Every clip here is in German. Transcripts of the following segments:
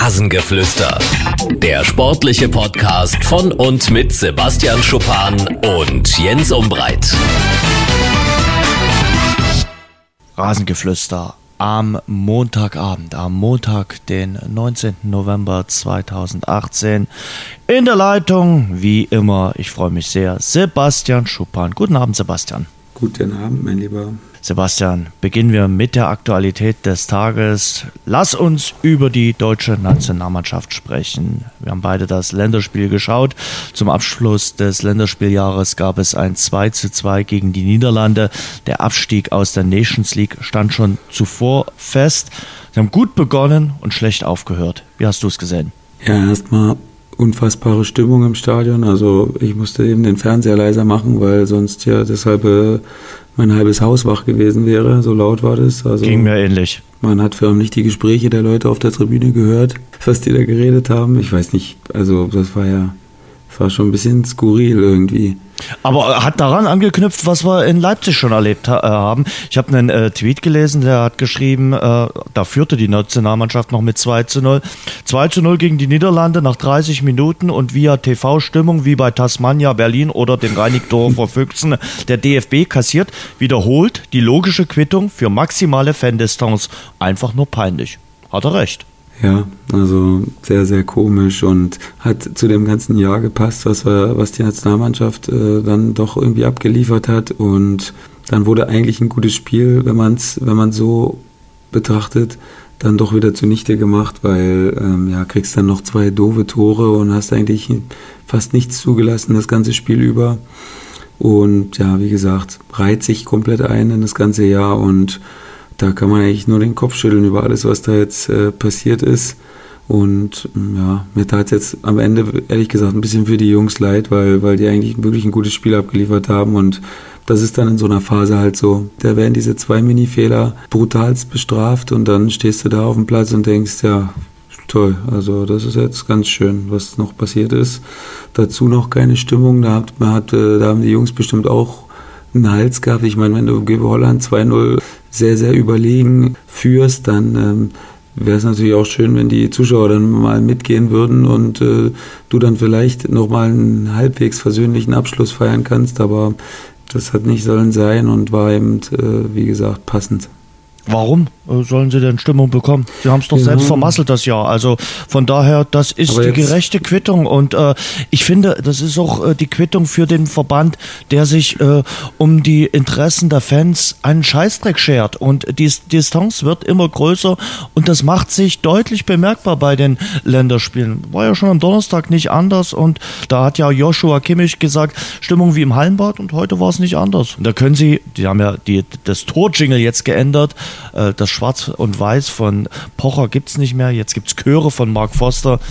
Rasengeflüster. Der sportliche Podcast von und mit Sebastian Schuppan und Jens Umbreit. Rasengeflüster am Montagabend, am Montag, den 19. November 2018. In der Leitung, wie immer, ich freue mich sehr, Sebastian Schuppan. Guten Abend, Sebastian. Guten Abend, mein Lieber. Sebastian, beginnen wir mit der Aktualität des Tages. Lass uns über die deutsche Nationalmannschaft sprechen. Wir haben beide das Länderspiel geschaut. Zum Abschluss des Länderspieljahres gab es ein 2 zu 2 gegen die Niederlande. Der Abstieg aus der Nations League stand schon zuvor fest. Sie haben gut begonnen und schlecht aufgehört. Wie hast du es gesehen? Ja, erstmal unfassbare Stimmung im Stadion. Also ich musste eben den Fernseher leiser machen, weil sonst ja deshalb äh, mein halbes Haus wach gewesen wäre. So laut war das. Also Ging mir ähnlich. Man hat förmlich die Gespräche der Leute auf der Tribüne gehört, was die da geredet haben. Ich weiß nicht, also das war ja, das war schon ein bisschen skurril irgendwie. Aber hat daran angeknüpft, was wir in Leipzig schon erlebt ha äh, haben. Ich habe einen äh, Tweet gelesen, der hat geschrieben, äh, da führte die Nationalmannschaft noch mit 2 zu 0. 2 zu 0 gegen die Niederlande nach 30 Minuten und via TV-Stimmung wie bei Tasmania, Berlin oder dem Rheinikdorfer Füchsen. Der DFB kassiert wiederholt die logische Quittung für maximale Fandistanz. Einfach nur peinlich. Hat er recht. Ja, also sehr, sehr komisch und hat zu dem ganzen Jahr gepasst, was, wir, was die Nationalmannschaft äh, dann doch irgendwie abgeliefert hat. Und dann wurde eigentlich ein gutes Spiel, wenn man es wenn man so betrachtet, dann doch wieder zunichte gemacht, weil ähm, ja, kriegst dann noch zwei doofe Tore und hast eigentlich fast nichts zugelassen das ganze Spiel über. Und ja, wie gesagt, reiht sich komplett ein in das ganze Jahr und da kann man eigentlich nur den Kopf schütteln über alles, was da jetzt äh, passiert ist. Und mm, ja, mir tat es jetzt am Ende, ehrlich gesagt, ein bisschen für die Jungs leid, weil, weil die eigentlich wirklich ein gutes Spiel abgeliefert haben. Und das ist dann in so einer Phase halt so. Da werden diese zwei Mini-Fehler brutalst bestraft und dann stehst du da auf dem Platz und denkst, ja, toll. Also das ist jetzt ganz schön, was noch passiert ist. Dazu noch keine Stimmung. Da, hat, man hat, äh, da haben die Jungs bestimmt auch einen Hals gehabt. Ich meine, wenn du gegen Holland 2-0 sehr, sehr überlegen führst, dann ähm, wäre es natürlich auch schön, wenn die Zuschauer dann mal mitgehen würden und äh, du dann vielleicht nochmal einen halbwegs versöhnlichen Abschluss feiern kannst. Aber das hat nicht sollen sein und war eben, äh, wie gesagt, passend. Warum äh, sollen sie denn Stimmung bekommen? Sie haben es doch ja. selbst vermasselt das Jahr. Also von daher, das ist Aber die gerechte Quittung. Und äh, ich finde, das ist auch äh, die Quittung für den Verband, der sich äh, um die Interessen der Fans einen Scheißdreck schert. Und die Distanz wird immer größer und das macht sich deutlich bemerkbar bei den Länderspielen. War ja schon am Donnerstag nicht anders und da hat ja Joshua Kimmich gesagt, Stimmung wie im Hallenbad und heute war es nicht anders. Und da können sie, die haben ja die, das Torjingle jetzt geändert, äh, das Schwarz und Weiß von Pocher gibt es nicht mehr. Jetzt gibt es Chöre von Mark Foster.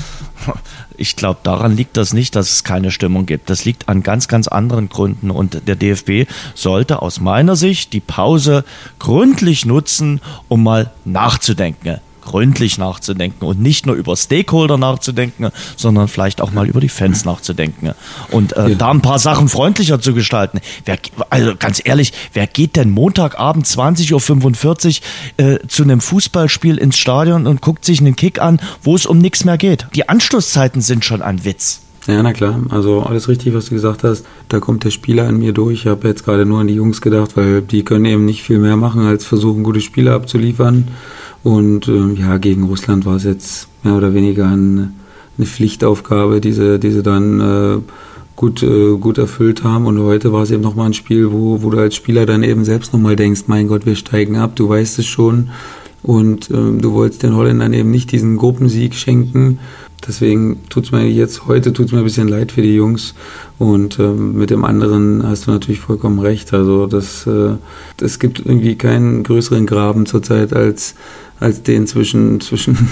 Ich glaube, daran liegt das nicht, dass es keine Stimmung gibt. Das liegt an ganz, ganz anderen Gründen. Und der DFB sollte aus meiner Sicht die Pause gründlich nutzen, um mal nachzudenken gründlich nachzudenken und nicht nur über Stakeholder nachzudenken, sondern vielleicht auch mal über die Fans nachzudenken und äh, ja. da ein paar Sachen freundlicher zu gestalten. Wer, also ganz ehrlich, wer geht denn Montagabend 20.45 Uhr äh, zu einem Fußballspiel ins Stadion und guckt sich einen Kick an, wo es um nichts mehr geht? Die Anschlusszeiten sind schon ein Witz. Ja, na klar. Also alles richtig, was du gesagt hast. Da kommt der Spieler in mir durch. Ich habe jetzt gerade nur an die Jungs gedacht, weil die können eben nicht viel mehr machen, als versuchen, gute Spiele abzuliefern. Und äh, ja, gegen Russland war es jetzt mehr oder weniger ein, eine Pflichtaufgabe, die sie, dann äh, gut, äh, gut erfüllt haben. Und heute war es eben nochmal ein Spiel, wo, wo du als Spieler dann eben selbst nochmal denkst, mein Gott, wir steigen ab, du weißt es schon. Und äh, du wolltest den Holländern eben nicht diesen Gruppensieg schenken. Deswegen tut es mir jetzt, heute tut es mir ein bisschen leid für die Jungs. Und ähm, mit dem anderen hast du natürlich vollkommen recht. Also das, äh, es gibt irgendwie keinen größeren Graben zurzeit als als den zwischen, zwischen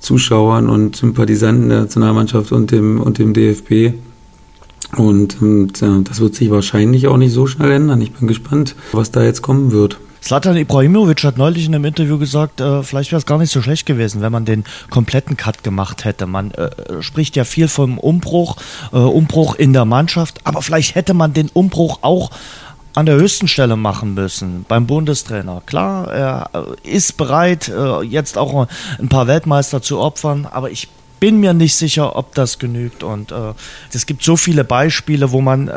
Zuschauern und Sympathisanten der Nationalmannschaft und dem, und dem DFB. Und, und äh, das wird sich wahrscheinlich auch nicht so schnell ändern. Ich bin gespannt, was da jetzt kommen wird. Slatan Ibrahimovic hat neulich in einem Interview gesagt, äh, vielleicht wäre es gar nicht so schlecht gewesen, wenn man den kompletten Cut gemacht hätte. Man äh, spricht ja viel vom Umbruch, äh, Umbruch in der Mannschaft, aber vielleicht hätte man den Umbruch auch an der höchsten Stelle machen müssen, beim Bundestrainer. Klar, er ist bereit, äh, jetzt auch ein paar Weltmeister zu opfern, aber ich bin mir nicht sicher, ob das genügt. Und äh, es gibt so viele Beispiele, wo man äh,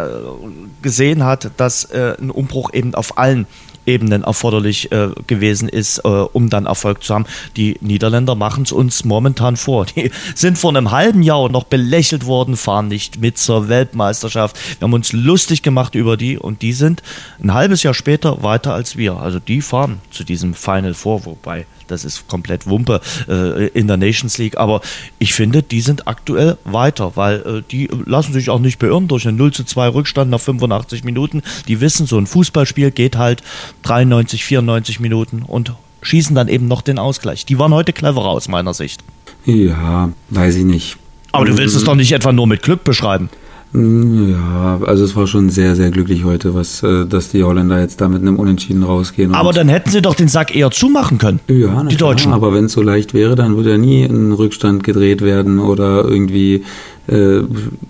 gesehen hat, dass äh, ein Umbruch eben auf allen Ebenen erforderlich äh, gewesen ist, äh, um dann Erfolg zu haben. Die Niederländer machen es uns momentan vor. Die sind vor einem halben Jahr noch belächelt worden, fahren nicht mit zur Weltmeisterschaft. Wir haben uns lustig gemacht über die und die sind ein halbes Jahr später weiter als wir. Also die fahren zu diesem Final vor, wobei das ist komplett Wumpe äh, in der Nations League. Aber ich finde, die sind aktuell weiter, weil äh, die lassen sich auch nicht beirren durch einen 0 zu 2 Rückstand nach 85 Minuten. Die wissen, so ein Fußballspiel geht halt 93, 94 Minuten und schießen dann eben noch den Ausgleich. Die waren heute cleverer aus meiner Sicht. Ja, weiß ich nicht. Aber du willst es doch nicht etwa nur mit Glück beschreiben. Ja, also es war schon sehr, sehr glücklich heute, was, äh, dass die Holländer jetzt da mit einem Unentschieden rausgehen. Aber dann hätten sie doch den Sack eher zumachen können. Ja, die klar, Deutschen. Aber wenn es so leicht wäre, dann würde ja nie ein Rückstand gedreht werden oder irgendwie, äh,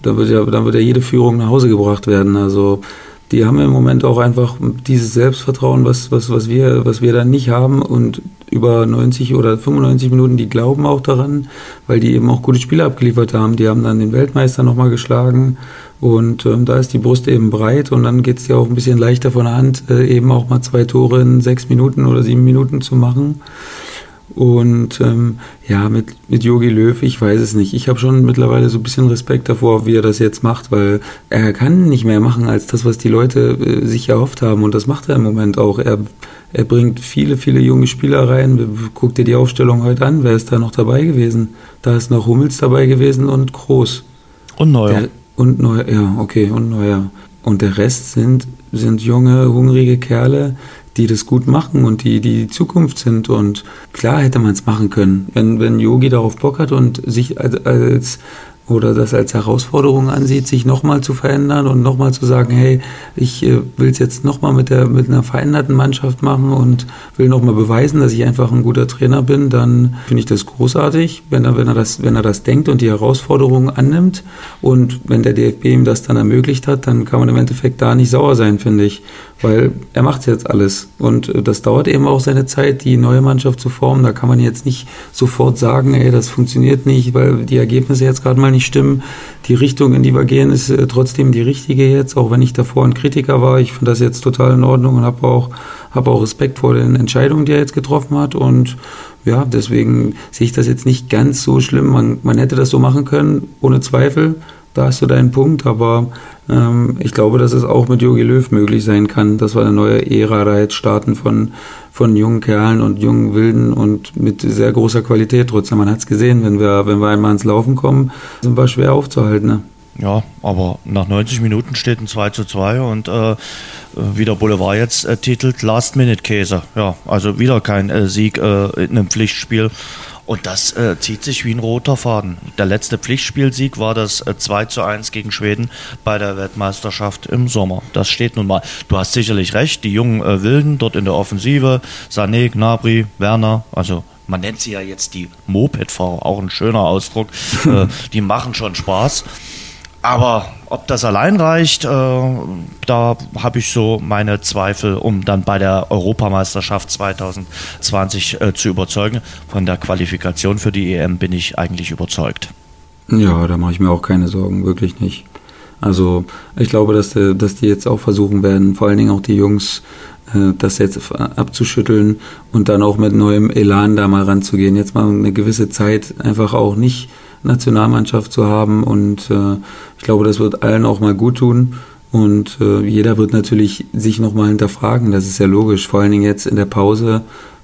dann wird ja, dann wird ja jede Führung nach Hause gebracht werden. Also die haben im Moment auch einfach dieses Selbstvertrauen, was, was, was, wir, was wir da nicht haben und über 90 oder 95 Minuten, die glauben auch daran, weil die eben auch gute Spiele abgeliefert haben. Die haben dann den Weltmeister nochmal geschlagen und ähm, da ist die Brust eben breit und dann geht es ja auch ein bisschen leichter von der Hand, äh, eben auch mal zwei Tore in sechs Minuten oder sieben Minuten zu machen. Und ähm, ja, mit, mit Yogi Löw, ich weiß es nicht. Ich habe schon mittlerweile so ein bisschen Respekt davor, wie er das jetzt macht, weil er kann nicht mehr machen als das, was die Leute äh, sich erhofft haben. Und das macht er im Moment auch. Er, er bringt viele, viele junge Spieler rein. Guck dir die Aufstellung heute an. Wer ist da noch dabei gewesen? Da ist noch Hummels dabei gewesen und Groß. Und Neuer. Der, und Neuer, ja, okay, und Neuer. Und der Rest sind, sind junge, hungrige Kerle, die das gut machen und die die Zukunft sind. Und klar hätte man es machen können, wenn, wenn Yogi darauf Bock hat und sich als, als oder das als Herausforderung ansieht, sich nochmal zu verändern und nochmal zu sagen, hey, ich äh, will es jetzt nochmal mit, mit einer veränderten Mannschaft machen und will nochmal beweisen, dass ich einfach ein guter Trainer bin, dann finde ich das großartig, wenn er, wenn, er das, wenn er das denkt und die Herausforderungen annimmt. Und wenn der DFB ihm das dann ermöglicht hat, dann kann man im Endeffekt da nicht sauer sein, finde ich weil er macht jetzt alles. Und äh, das dauert eben auch seine Zeit, die neue Mannschaft zu formen. Da kann man jetzt nicht sofort sagen, ey, das funktioniert nicht, weil die Ergebnisse jetzt gerade mal nicht stimmen. Die Richtung, in die wir gehen, ist äh, trotzdem die richtige jetzt, auch wenn ich davor ein Kritiker war. Ich finde das jetzt total in Ordnung und habe auch, hab auch Respekt vor den Entscheidungen, die er jetzt getroffen hat. Und ja, deswegen sehe ich das jetzt nicht ganz so schlimm. Man, man hätte das so machen können, ohne Zweifel. Da hast du deinen Punkt, aber ähm, ich glaube, dass es auch mit Jogi Löw möglich sein kann, dass wir eine neue Ära da jetzt starten von, von jungen Kerlen und jungen Wilden und mit sehr großer Qualität. Trotzdem, man hat es gesehen, wenn wir, wenn wir einmal ins Laufen kommen, sind wir schwer aufzuhalten. Ne? Ja, aber nach 90 Minuten steht ein 2 zu 2 und äh, wie der Boulevard jetzt äh, titelt, Last-Minute-Käse. Ja, also wieder kein äh, Sieg äh, in einem Pflichtspiel. Und das äh, zieht sich wie ein roter Faden. Der letzte Pflichtspielsieg war das äh, 2 zu 1 gegen Schweden bei der Weltmeisterschaft im Sommer. Das steht nun mal. Du hast sicherlich recht, die jungen äh, Wilden dort in der Offensive, Sané, Gnabry, Werner, also man nennt sie ja jetzt die Moped-Fahrer, auch ein schöner Ausdruck, äh, die machen schon Spaß. Aber ob das allein reicht, äh, da habe ich so meine Zweifel, um dann bei der Europameisterschaft 2020 äh, zu überzeugen. Von der Qualifikation für die EM bin ich eigentlich überzeugt. Ja, da mache ich mir auch keine Sorgen, wirklich nicht. Also ich glaube, dass, äh, dass die jetzt auch versuchen werden, vor allen Dingen auch die Jungs, äh, das jetzt abzuschütteln und dann auch mit neuem Elan da mal ranzugehen. Jetzt mal eine gewisse Zeit einfach auch nicht Nationalmannschaft zu haben. Und äh, ich glaube, das wird allen auch mal gut tun. Und äh, jeder wird natürlich sich nochmal hinterfragen. Das ist ja logisch. Vor allen Dingen jetzt in der Pause.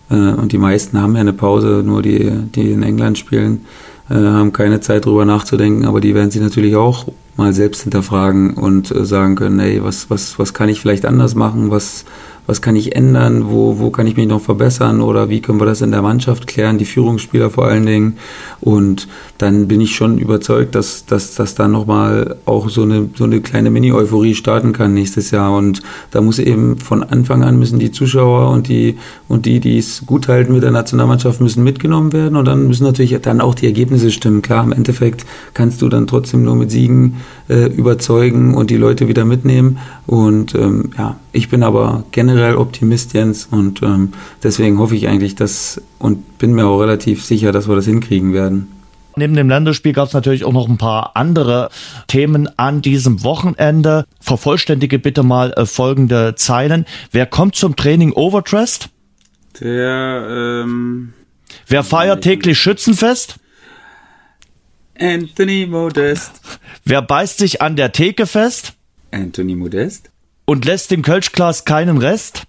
Äh, und die meisten haben ja eine Pause, nur die, die in England spielen, äh, haben keine Zeit drüber nachzudenken. Aber die werden sich natürlich auch mal selbst hinterfragen und äh, sagen können, hey, was, was, was kann ich vielleicht anders machen? Was, was kann ich ändern, wo, wo kann ich mich noch verbessern oder wie können wir das in der Mannschaft klären, die Führungsspieler vor allen Dingen. Und dann bin ich schon überzeugt, dass, dass, dass da nochmal auch so eine, so eine kleine Mini-Euphorie starten kann nächstes Jahr. Und da muss eben von Anfang an müssen die Zuschauer und die, und die, die es gut halten mit der Nationalmannschaft, müssen mitgenommen werden. Und dann müssen natürlich dann auch die Ergebnisse stimmen. Klar, im Endeffekt kannst du dann trotzdem nur mit Siegen äh, überzeugen und die Leute wieder mitnehmen. Und ähm, ja, ich bin aber generell Optimist, Jens, und ähm, deswegen hoffe ich eigentlich, dass und bin mir auch relativ sicher, dass wir das hinkriegen werden. Neben dem Länderspiel gab es natürlich auch noch ein paar andere Themen an diesem Wochenende. Vervollständige bitte mal äh, folgende Zeilen. Wer kommt zum Training overdressed? Der, ähm, Wer feiert täglich Schützenfest? Anthony Modest. Wer beißt sich an der Theke fest? Anthony Modest. Und lässt dem Kölschglas keinen Rest?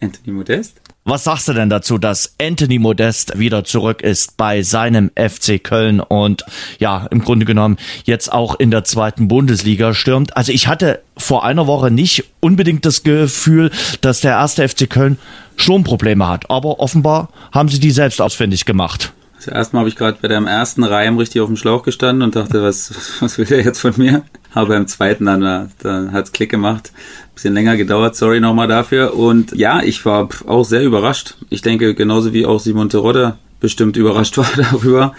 Anthony Modest. Was sagst du denn dazu, dass Anthony Modest wieder zurück ist bei seinem FC Köln und ja, im Grunde genommen jetzt auch in der zweiten Bundesliga stürmt? Also ich hatte vor einer Woche nicht unbedingt das Gefühl, dass der erste FC Köln Sturmprobleme hat, aber offenbar haben sie die selbst ausfindig gemacht. Zuerst mal habe ich gerade bei dem ersten Reim richtig auf dem Schlauch gestanden und dachte, was, was will der jetzt von mir? Aber beim zweiten dann, dann hat es Klick gemacht. Bisschen länger gedauert, sorry nochmal dafür. Und ja, ich war auch sehr überrascht. Ich denke, genauso wie auch Simon Terodde bestimmt überrascht war darüber,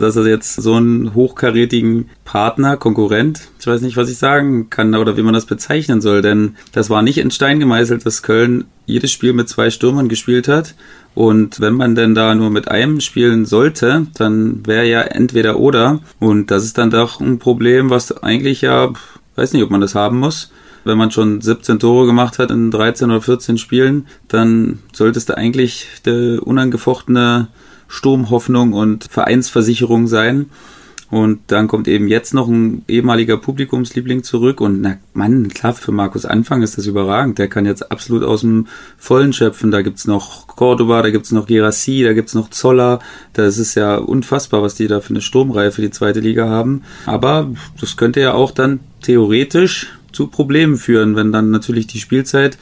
dass er jetzt so einen hochkarätigen Partner, Konkurrent, ich weiß nicht, was ich sagen kann oder wie man das bezeichnen soll, denn das war nicht in Stein gemeißelt, dass Köln jedes Spiel mit zwei Stürmern gespielt hat. Und wenn man denn da nur mit einem spielen sollte, dann wäre ja entweder oder. Und das ist dann doch ein Problem, was eigentlich ja, weiß nicht, ob man das haben muss. Wenn man schon 17 Tore gemacht hat in 13 oder 14 Spielen, dann solltest du eigentlich der unangefochtene Sturmhoffnung und Vereinsversicherung sein. Und dann kommt eben jetzt noch ein ehemaliger Publikumsliebling zurück. Und na Mann, klar, für Markus Anfang ist das überragend. Der kann jetzt absolut aus dem Vollen schöpfen. Da gibt's noch Cordoba, da gibt's noch Gerassi, da gibt's noch Zoller. Das ist ja unfassbar, was die da für eine Sturmreihe für die zweite Liga haben. Aber das könnte ja auch dann theoretisch zu Problemen führen, wenn dann natürlich die Spielzeit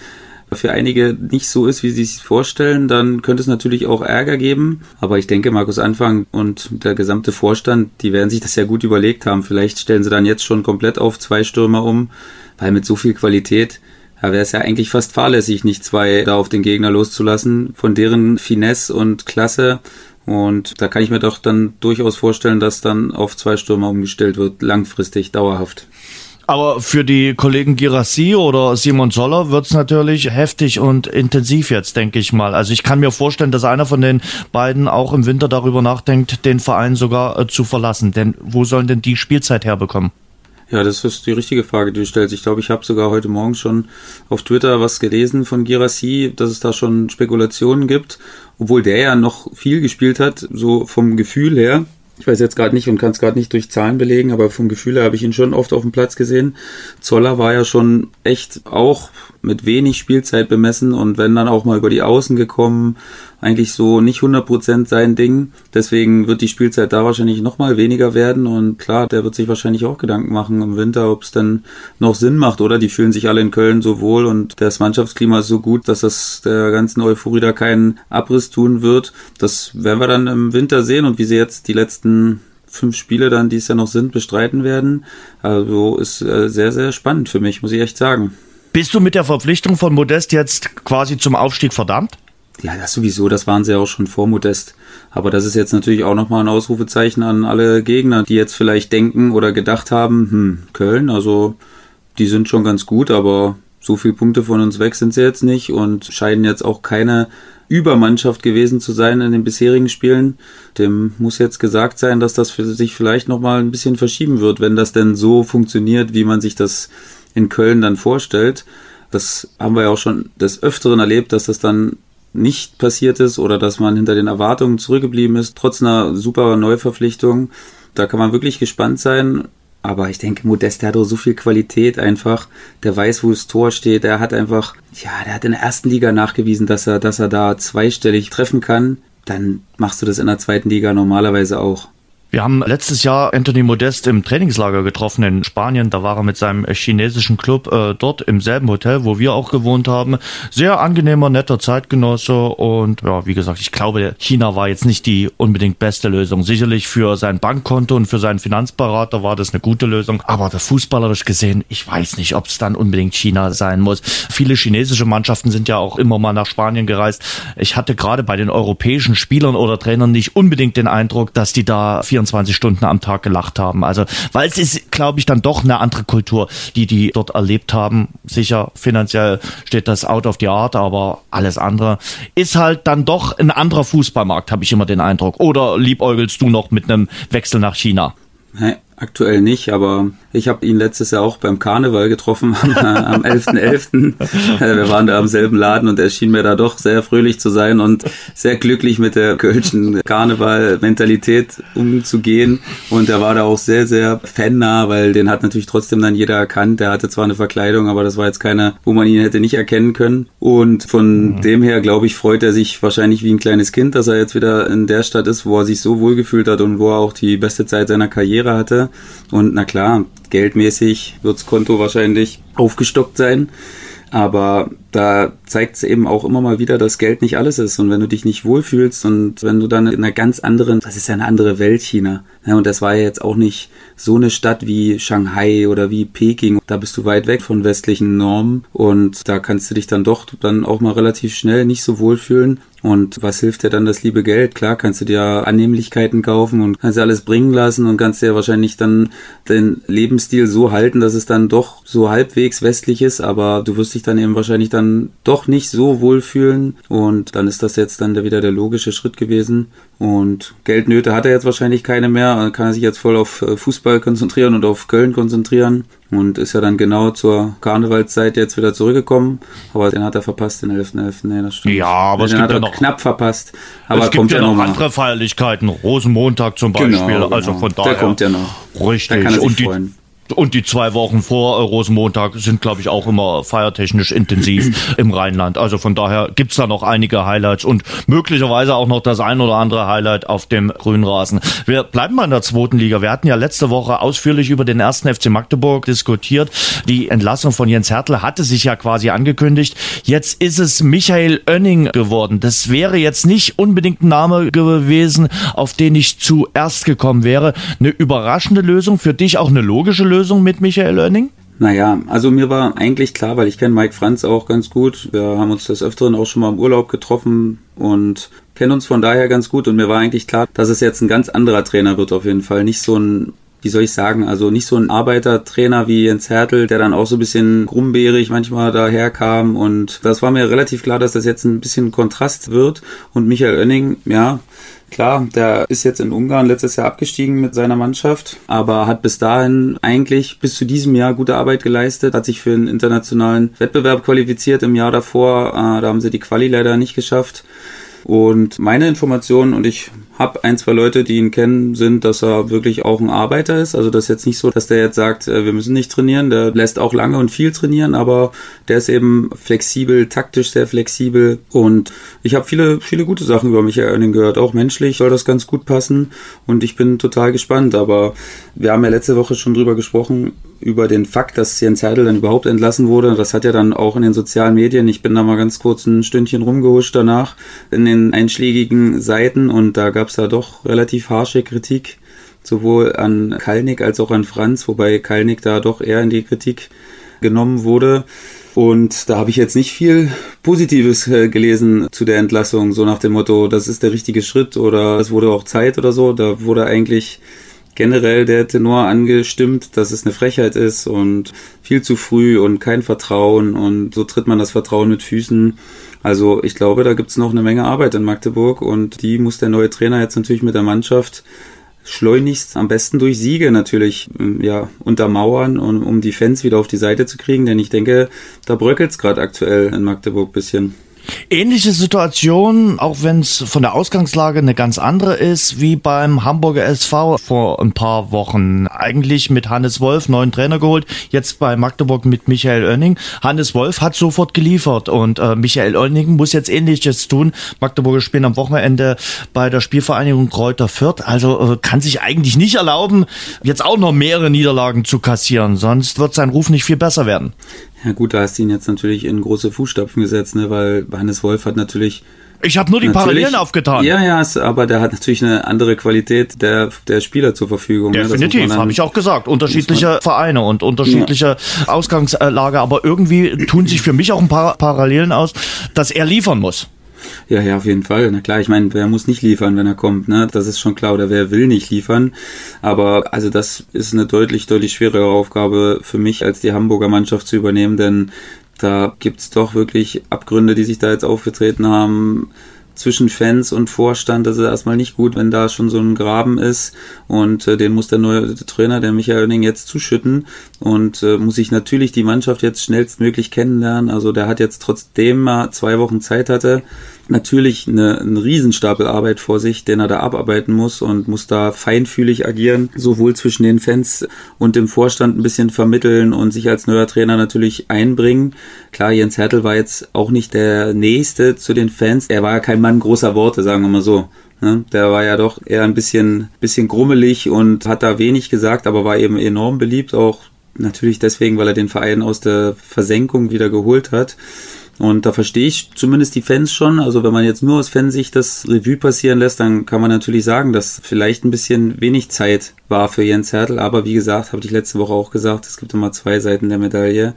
für einige nicht so ist, wie sie sich vorstellen, dann könnte es natürlich auch Ärger geben. Aber ich denke, Markus Anfang und der gesamte Vorstand, die werden sich das ja gut überlegt haben. Vielleicht stellen sie dann jetzt schon komplett auf zwei Stürmer um, weil mit so viel Qualität ja, wäre es ja eigentlich fast fahrlässig, nicht zwei da auf den Gegner loszulassen, von deren Finesse und Klasse. Und da kann ich mir doch dann durchaus vorstellen, dass dann auf zwei Stürmer umgestellt wird, langfristig, dauerhaft. Aber für die Kollegen Girassi oder Simon Zoller wird's natürlich heftig und intensiv jetzt, denke ich mal. Also ich kann mir vorstellen, dass einer von den beiden auch im Winter darüber nachdenkt, den Verein sogar äh, zu verlassen. Denn wo sollen denn die Spielzeit herbekommen? Ja, das ist die richtige Frage, die du stellst. Ich glaube, ich habe sogar heute Morgen schon auf Twitter was gelesen von Girassi, dass es da schon Spekulationen gibt, obwohl der ja noch viel gespielt hat, so vom Gefühl her ich weiß jetzt gerade nicht und kann es gerade nicht durch Zahlen belegen, aber vom Gefühl her habe ich ihn schon oft auf dem Platz gesehen. Zoller war ja schon echt auch mit wenig Spielzeit bemessen und wenn dann auch mal über die Außen gekommen, eigentlich so nicht 100% sein Ding. Deswegen wird die Spielzeit da wahrscheinlich nochmal weniger werden und klar, der wird sich wahrscheinlich auch Gedanken machen im Winter, ob es denn noch Sinn macht, oder? Die fühlen sich alle in Köln so wohl und das Mannschaftsklima ist so gut, dass das der ganzen Euphorie da keinen Abriss tun wird. Das werden wir dann im Winter sehen und wie sie jetzt die letzten fünf Spiele dann, die es ja noch sind, bestreiten werden. Also ist äh, sehr, sehr spannend für mich, muss ich echt sagen. Bist du mit der Verpflichtung von Modest jetzt quasi zum Aufstieg verdammt? Ja, das sowieso, das waren sie auch schon vor Modest. Aber das ist jetzt natürlich auch nochmal ein Ausrufezeichen an alle Gegner, die jetzt vielleicht denken oder gedacht haben, hm, Köln, also die sind schon ganz gut, aber so viele Punkte von uns weg sind sie jetzt nicht und scheinen jetzt auch keine Übermannschaft gewesen zu sein in den bisherigen Spielen. Dem muss jetzt gesagt sein, dass das für sich vielleicht nochmal ein bisschen verschieben wird, wenn das denn so funktioniert, wie man sich das in Köln dann vorstellt. Das haben wir ja auch schon des Öfteren erlebt, dass das dann nicht passiert ist oder dass man hinter den Erwartungen zurückgeblieben ist, trotz einer super Neuverpflichtung. Da kann man wirklich gespannt sein. Aber ich denke, Modest, der hat auch so viel Qualität einfach. Der weiß, wo das Tor steht. Der hat einfach, ja, der hat in der ersten Liga nachgewiesen, dass er, dass er da zweistellig treffen kann. Dann machst du das in der zweiten Liga normalerweise auch. Wir haben letztes Jahr Anthony Modest im Trainingslager getroffen in Spanien. Da war er mit seinem chinesischen Club äh, dort im selben Hotel, wo wir auch gewohnt haben. Sehr angenehmer, netter Zeitgenosse und ja, wie gesagt, ich glaube, China war jetzt nicht die unbedingt beste Lösung. Sicherlich für sein Bankkonto und für seinen Finanzberater war das eine gute Lösung, aber das fußballerisch gesehen, ich weiß nicht, ob es dann unbedingt China sein muss. Viele chinesische Mannschaften sind ja auch immer mal nach Spanien gereist. Ich hatte gerade bei den europäischen Spielern oder Trainern nicht unbedingt den Eindruck, dass die da 24 Stunden am Tag gelacht haben. Also, weil es ist, glaube ich, dann doch eine andere Kultur, die die dort erlebt haben. Sicher, finanziell steht das out of the art, aber alles andere ist halt dann doch ein anderer Fußballmarkt, habe ich immer den Eindruck. Oder liebäugelst du noch mit einem Wechsel nach China? Aktuell nicht, aber ich habe ihn letztes Jahr auch beim Karneval getroffen am 11.11. .11. Wir waren da am selben Laden und er schien mir da doch sehr fröhlich zu sein und sehr glücklich mit der kölschen Karneval-Mentalität umzugehen. Und er war da auch sehr, sehr fannah, weil den hat natürlich trotzdem dann jeder erkannt. Der hatte zwar eine Verkleidung, aber das war jetzt keine, wo man ihn hätte nicht erkennen können. Und von mhm. dem her, glaube ich, freut er sich wahrscheinlich wie ein kleines Kind, dass er jetzt wieder in der Stadt ist, wo er sich so wohl gefühlt hat und wo er auch die beste Zeit seiner Karriere hatte. Und na klar, geldmäßig wirds Konto wahrscheinlich aufgestockt sein. Aber da zeigt es eben auch immer mal wieder, dass Geld nicht alles ist. Und wenn du dich nicht wohlfühlst und wenn du dann in einer ganz anderen, das ist ja eine andere Welt, China. Ja, und das war ja jetzt auch nicht so eine Stadt wie Shanghai oder wie Peking. Da bist du weit weg von westlichen Normen und da kannst du dich dann doch dann auch mal relativ schnell nicht so wohlfühlen. Und was hilft dir dann das liebe Geld? Klar, kannst du dir Annehmlichkeiten kaufen und kannst dir alles bringen lassen und kannst dir wahrscheinlich dann den Lebensstil so halten, dass es dann doch so halbwegs westlich ist, aber du wirst dich dann eben wahrscheinlich dann doch nicht so wohlfühlen und dann ist das jetzt dann wieder der logische Schritt gewesen. Und Geldnöte hat er jetzt wahrscheinlich keine mehr, kann er sich jetzt voll auf äh, Fußball konzentrieren und auf Köln konzentrieren und ist ja dann genau zur Karnevalszeit jetzt wieder zurückgekommen. Aber den hat er verpasst, den 11.11. .11. Nee, das stimmt. Ja, aber den es hat gibt er ja noch knapp verpasst. Aber es gibt ja noch andere Feierlichkeiten, Rosenmontag zum Beispiel. Genau, also genau. von daher. Der kommt ja noch. Richtig. Da kann er sich und die, freuen. Und die zwei Wochen vor äh, Rosenmontag sind, glaube ich, auch immer feiertechnisch intensiv im Rheinland. Also von daher gibt's da noch einige Highlights und möglicherweise auch noch das ein oder andere Highlight auf dem Grünrasen. Wir bleiben mal in der zweiten Liga. Wir hatten ja letzte Woche ausführlich über den ersten FC Magdeburg diskutiert. Die Entlassung von Jens Hertel hatte sich ja quasi angekündigt. Jetzt ist es Michael Oenning geworden. Das wäre jetzt nicht unbedingt ein Name gewesen, auf den ich zuerst gekommen wäre. Eine überraschende Lösung, für dich auch eine logische Lösung. Lösung mit Michael Oenning? Naja, also mir war eigentlich klar, weil ich kenne Mike Franz auch ganz gut. Wir haben uns des Öfteren auch schon mal im Urlaub getroffen und kennen uns von daher ganz gut. Und mir war eigentlich klar, dass es jetzt ein ganz anderer Trainer wird auf jeden Fall. Nicht so ein wie soll ich sagen, also nicht so ein Arbeitertrainer wie Jens Hertel, der dann auch so ein bisschen grumbeerig manchmal daherkam und das war mir relativ klar, dass das jetzt ein bisschen Kontrast wird und Michael Oenning, ja, Klar, der ist jetzt in Ungarn letztes Jahr abgestiegen mit seiner Mannschaft, aber hat bis dahin eigentlich bis zu diesem Jahr gute Arbeit geleistet, hat sich für einen internationalen Wettbewerb qualifiziert im Jahr davor. Äh, da haben sie die Quali leider nicht geschafft. Und meine Informationen, und ich habe ein, zwei Leute, die ihn kennen, sind, dass er wirklich auch ein Arbeiter ist. Also das ist jetzt nicht so, dass der jetzt sagt, äh, wir müssen nicht trainieren. Der lässt auch lange und viel trainieren, aber der ist eben flexibel, taktisch sehr flexibel. Und ich habe viele, viele gute Sachen über Michael Oerning gehört. Auch menschlich soll das ganz gut passen. Und ich bin total gespannt. Aber wir haben ja letzte Woche schon drüber gesprochen, über den Fakt, dass Jens Heidel dann überhaupt entlassen wurde. Das hat ja dann auch in den sozialen Medien, ich bin da mal ganz kurz ein Stündchen rumgehuscht danach, in den einschlägigen Seiten und da gab es da doch relativ harsche Kritik, sowohl an Kalnick als auch an Franz, wobei Kalnick da doch eher in die Kritik genommen wurde. Und da habe ich jetzt nicht viel Positives äh, gelesen zu der Entlassung, so nach dem Motto, das ist der richtige Schritt oder es wurde auch Zeit oder so. Da wurde eigentlich generell der Tenor angestimmt, dass es eine Frechheit ist und viel zu früh und kein Vertrauen und so tritt man das Vertrauen mit Füßen. Also ich glaube, da gibt's noch eine Menge Arbeit in Magdeburg und die muss der neue Trainer jetzt natürlich mit der Mannschaft schleunigst am besten durch Siege natürlich ja untermauern und um die Fans wieder auf die Seite zu kriegen, denn ich denke, da bröckelt's gerade aktuell in Magdeburg bisschen. Ähnliche Situation, auch wenn es von der Ausgangslage eine ganz andere ist, wie beim Hamburger SV vor ein paar Wochen. Eigentlich mit Hannes Wolf, neuen Trainer geholt, jetzt bei Magdeburg mit Michael Oenning. Hannes Wolf hat sofort geliefert und äh, Michael Oenning muss jetzt Ähnliches tun. Magdeburger spielen am Wochenende bei der Spielvereinigung Kräuter Fürth, also äh, kann sich eigentlich nicht erlauben, jetzt auch noch mehrere Niederlagen zu kassieren, sonst wird sein Ruf nicht viel besser werden. Ja gut, da hast du ihn jetzt natürlich in große Fußstapfen gesetzt, ne, weil Hannes Wolf hat natürlich ich habe nur die Parallelen aufgetan. Ja, ja, aber der hat natürlich eine andere Qualität der, der Spieler zur Verfügung. Ne? Definitiv, ne? habe ich auch gesagt. Unterschiedliche Vereine und unterschiedliche ja. Ausgangslage, aber irgendwie tun sich für mich auch ein paar Parallelen aus, dass er liefern muss. Ja, ja, auf jeden Fall. Na klar, ich meine, wer muss nicht liefern, wenn er kommt, ne? Das ist schon klar. Oder wer will nicht liefern. Aber also das ist eine deutlich, deutlich schwerere Aufgabe für mich, als die Hamburger Mannschaft zu übernehmen, denn da gibt's doch wirklich Abgründe, die sich da jetzt aufgetreten haben zwischen Fans und Vorstand, das ist erstmal nicht gut, wenn da schon so ein Graben ist. Und äh, den muss der neue Trainer, der Michael Oenning, jetzt zuschütten. Und äh, muss sich natürlich die Mannschaft jetzt schnellstmöglich kennenlernen. Also der hat jetzt trotzdem mal zwei Wochen Zeit hatte, natürlich eine, einen Riesenstapel Arbeit vor sich, den er da abarbeiten muss und muss da feinfühlig agieren, sowohl zwischen den Fans und dem Vorstand ein bisschen vermitteln und sich als neuer Trainer natürlich einbringen. Klar, Jens Hertel war jetzt auch nicht der Nächste zu den Fans. Er war ja kein Mann großer Worte, sagen wir mal so. Ne? Der war ja doch eher ein bisschen, bisschen grummelig und hat da wenig gesagt, aber war eben enorm beliebt, auch natürlich deswegen, weil er den Verein aus der Versenkung wieder geholt hat. Und da verstehe ich zumindest die Fans schon. Also wenn man jetzt nur aus Fansicht das Revue passieren lässt, dann kann man natürlich sagen, dass vielleicht ein bisschen wenig Zeit war für Jens Hertel. Aber wie gesagt, habe ich letzte Woche auch gesagt, es gibt immer zwei Seiten der Medaille.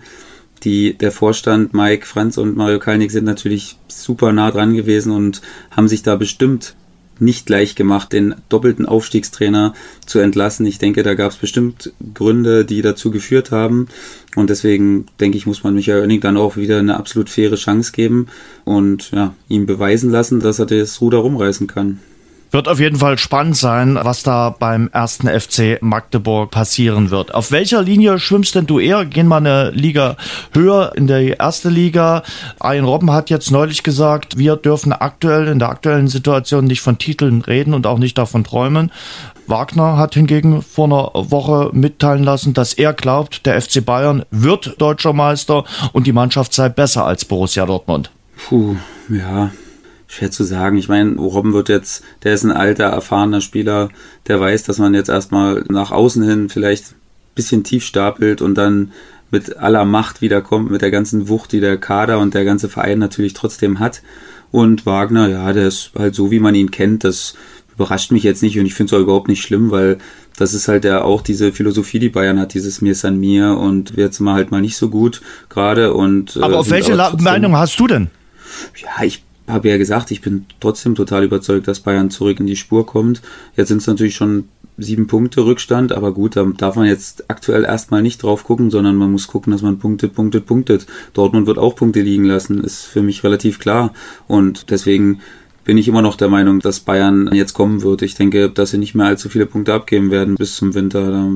Die, der Vorstand, Mike, Franz und Mario Kalnick sind natürlich super nah dran gewesen und haben sich da bestimmt nicht leicht gemacht, den doppelten Aufstiegstrainer zu entlassen. Ich denke, da gab es bestimmt Gründe, die dazu geführt haben. Und deswegen denke ich, muss man Michael Oenning dann auch wieder eine absolut faire Chance geben und ja, ihm beweisen lassen, dass er das Ruder rumreißen kann. Wird auf jeden Fall spannend sein, was da beim ersten FC Magdeburg passieren wird. Auf welcher Linie schwimmst denn du eher? Gehen wir eine Liga höher in der erste Liga. Ian Robben hat jetzt neulich gesagt, wir dürfen aktuell in der aktuellen Situation nicht von Titeln reden und auch nicht davon träumen. Wagner hat hingegen vor einer Woche mitteilen lassen, dass er glaubt, der FC Bayern wird deutscher Meister und die Mannschaft sei besser als Borussia Dortmund. Puh, ja, schwer zu sagen. Ich meine, Robben wird jetzt, der ist ein alter, erfahrener Spieler, der weiß, dass man jetzt erstmal nach außen hin vielleicht ein bisschen tief stapelt und dann mit aller Macht wiederkommt, mit der ganzen Wucht, die der Kader und der ganze Verein natürlich trotzdem hat. Und Wagner, ja, der ist halt so, wie man ihn kennt, das überrascht mich jetzt nicht und ich finde es auch überhaupt nicht schlimm, weil das ist halt ja auch diese Philosophie, die Bayern hat, dieses Mir san mir und jetzt mal halt mal nicht so gut gerade und. Äh, aber auf welche Meinung hast du denn? Ja, ich habe ja gesagt, ich bin trotzdem total überzeugt, dass Bayern zurück in die Spur kommt. Jetzt sind es natürlich schon sieben Punkte Rückstand, aber gut, da darf man jetzt aktuell erstmal nicht drauf gucken, sondern man muss gucken, dass man punktet, punktet, punktet. Dortmund wird auch Punkte liegen lassen, ist für mich relativ klar. Und deswegen bin ich immer noch der Meinung, dass Bayern jetzt kommen wird. Ich denke, dass sie nicht mehr allzu viele Punkte abgeben werden bis zum Winter. Da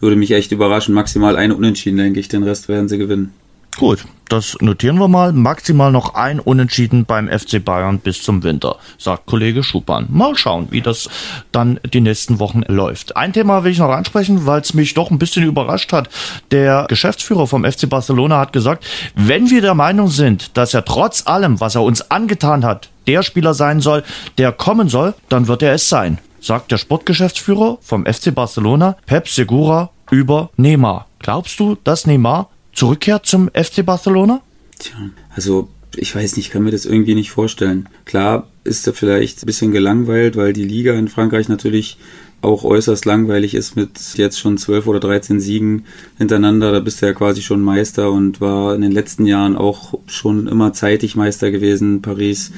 würde mich echt überraschen. Maximal ein Unentschieden, denke ich. Den Rest werden sie gewinnen. Gut, das notieren wir mal. Maximal noch ein Unentschieden beim FC Bayern bis zum Winter, sagt Kollege Schupan. Mal schauen, wie das dann die nächsten Wochen läuft. Ein Thema will ich noch ansprechen, weil es mich doch ein bisschen überrascht hat. Der Geschäftsführer vom FC Barcelona hat gesagt, wenn wir der Meinung sind, dass er trotz allem, was er uns angetan hat, der Spieler sein soll, der kommen soll, dann wird er es sein, sagt der Sportgeschäftsführer vom FC Barcelona, Pep Segura, über Neymar. Glaubst du, dass Neymar zurückkehrt zum FC Barcelona? Tja, also ich weiß nicht, kann mir das irgendwie nicht vorstellen. Klar ist er vielleicht ein bisschen gelangweilt, weil die Liga in Frankreich natürlich auch äußerst langweilig ist mit jetzt schon 12 oder 13 Siegen hintereinander. Da bist du ja quasi schon Meister und war in den letzten Jahren auch schon immer zeitig Meister gewesen, Paris.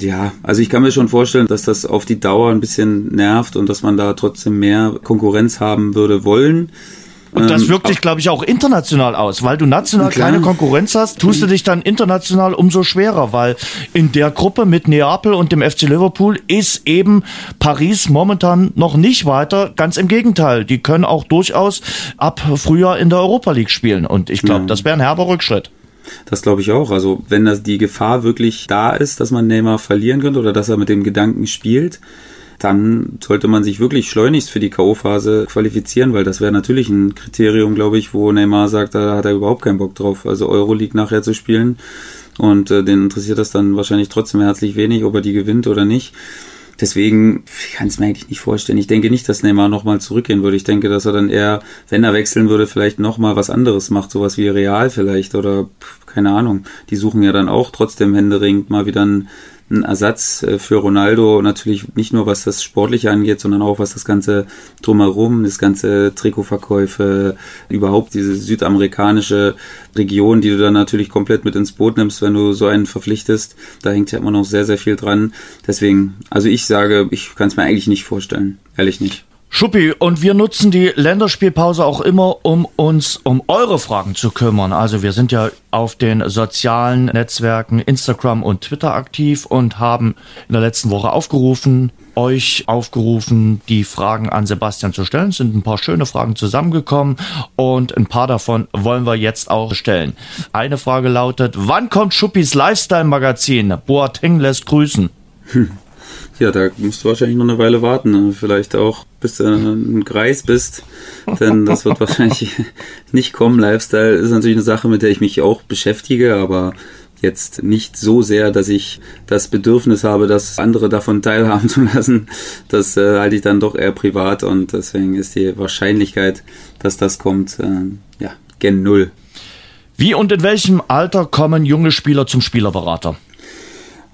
Ja, also ich kann mir schon vorstellen, dass das auf die Dauer ein bisschen nervt und dass man da trotzdem mehr Konkurrenz haben würde wollen. Und das ähm, wirkt sich, glaube ich, auch international aus, weil du national klar. keine Konkurrenz hast, tust du dich dann international umso schwerer, weil in der Gruppe mit Neapel und dem FC Liverpool ist eben Paris momentan noch nicht weiter. Ganz im Gegenteil, die können auch durchaus ab Frühjahr in der Europa League spielen. Und ich glaube, ja. das wäre ein herber Rückschritt. Das glaube ich auch. Also wenn das die Gefahr wirklich da ist, dass man Neymar verlieren könnte oder dass er mit dem Gedanken spielt, dann sollte man sich wirklich schleunigst für die K.O.-Phase qualifizieren, weil das wäre natürlich ein Kriterium, glaube ich, wo Neymar sagt, da hat er überhaupt keinen Bock drauf, also Euroleague nachher zu spielen. Und äh, den interessiert das dann wahrscheinlich trotzdem herzlich wenig, ob er die gewinnt oder nicht. Deswegen kann es mir eigentlich nicht vorstellen. Ich denke nicht, dass Neymar nochmal zurückgehen würde. Ich denke, dass er dann eher, wenn er wechseln würde, vielleicht nochmal was anderes macht, sowas wie Real vielleicht oder keine Ahnung. Die suchen ja dann auch trotzdem händeringend mal wieder einen ein Ersatz äh, für Ronaldo, natürlich nicht nur was das Sportliche angeht, sondern auch was das ganze drumherum, das ganze Trikotverkäufe, überhaupt diese südamerikanische Region, die du dann natürlich komplett mit ins Boot nimmst, wenn du so einen verpflichtest. Da hängt ja immer noch sehr, sehr viel dran. Deswegen, also ich sage, ich kann es mir eigentlich nicht vorstellen. Ehrlich nicht. Schuppi, und wir nutzen die Länderspielpause auch immer, um uns um eure Fragen zu kümmern. Also wir sind ja auf den sozialen Netzwerken Instagram und Twitter aktiv und haben in der letzten Woche aufgerufen, euch aufgerufen, die Fragen an Sebastian zu stellen. Es sind ein paar schöne Fragen zusammengekommen und ein paar davon wollen wir jetzt auch stellen. Eine Frage lautet, wann kommt Schuppis Lifestyle-Magazin? Boateng lässt grüßen. Hm. Ja, da musst du wahrscheinlich noch eine Weile warten. Ne? Vielleicht auch, bis du ein Greis bist. Denn das wird wahrscheinlich nicht kommen. Lifestyle ist natürlich eine Sache, mit der ich mich auch beschäftige, aber jetzt nicht so sehr, dass ich das Bedürfnis habe, dass andere davon teilhaben zu lassen. Das äh, halte ich dann doch eher privat und deswegen ist die Wahrscheinlichkeit, dass das kommt, äh, ja, gen Null. Wie und in welchem Alter kommen junge Spieler zum Spielerberater?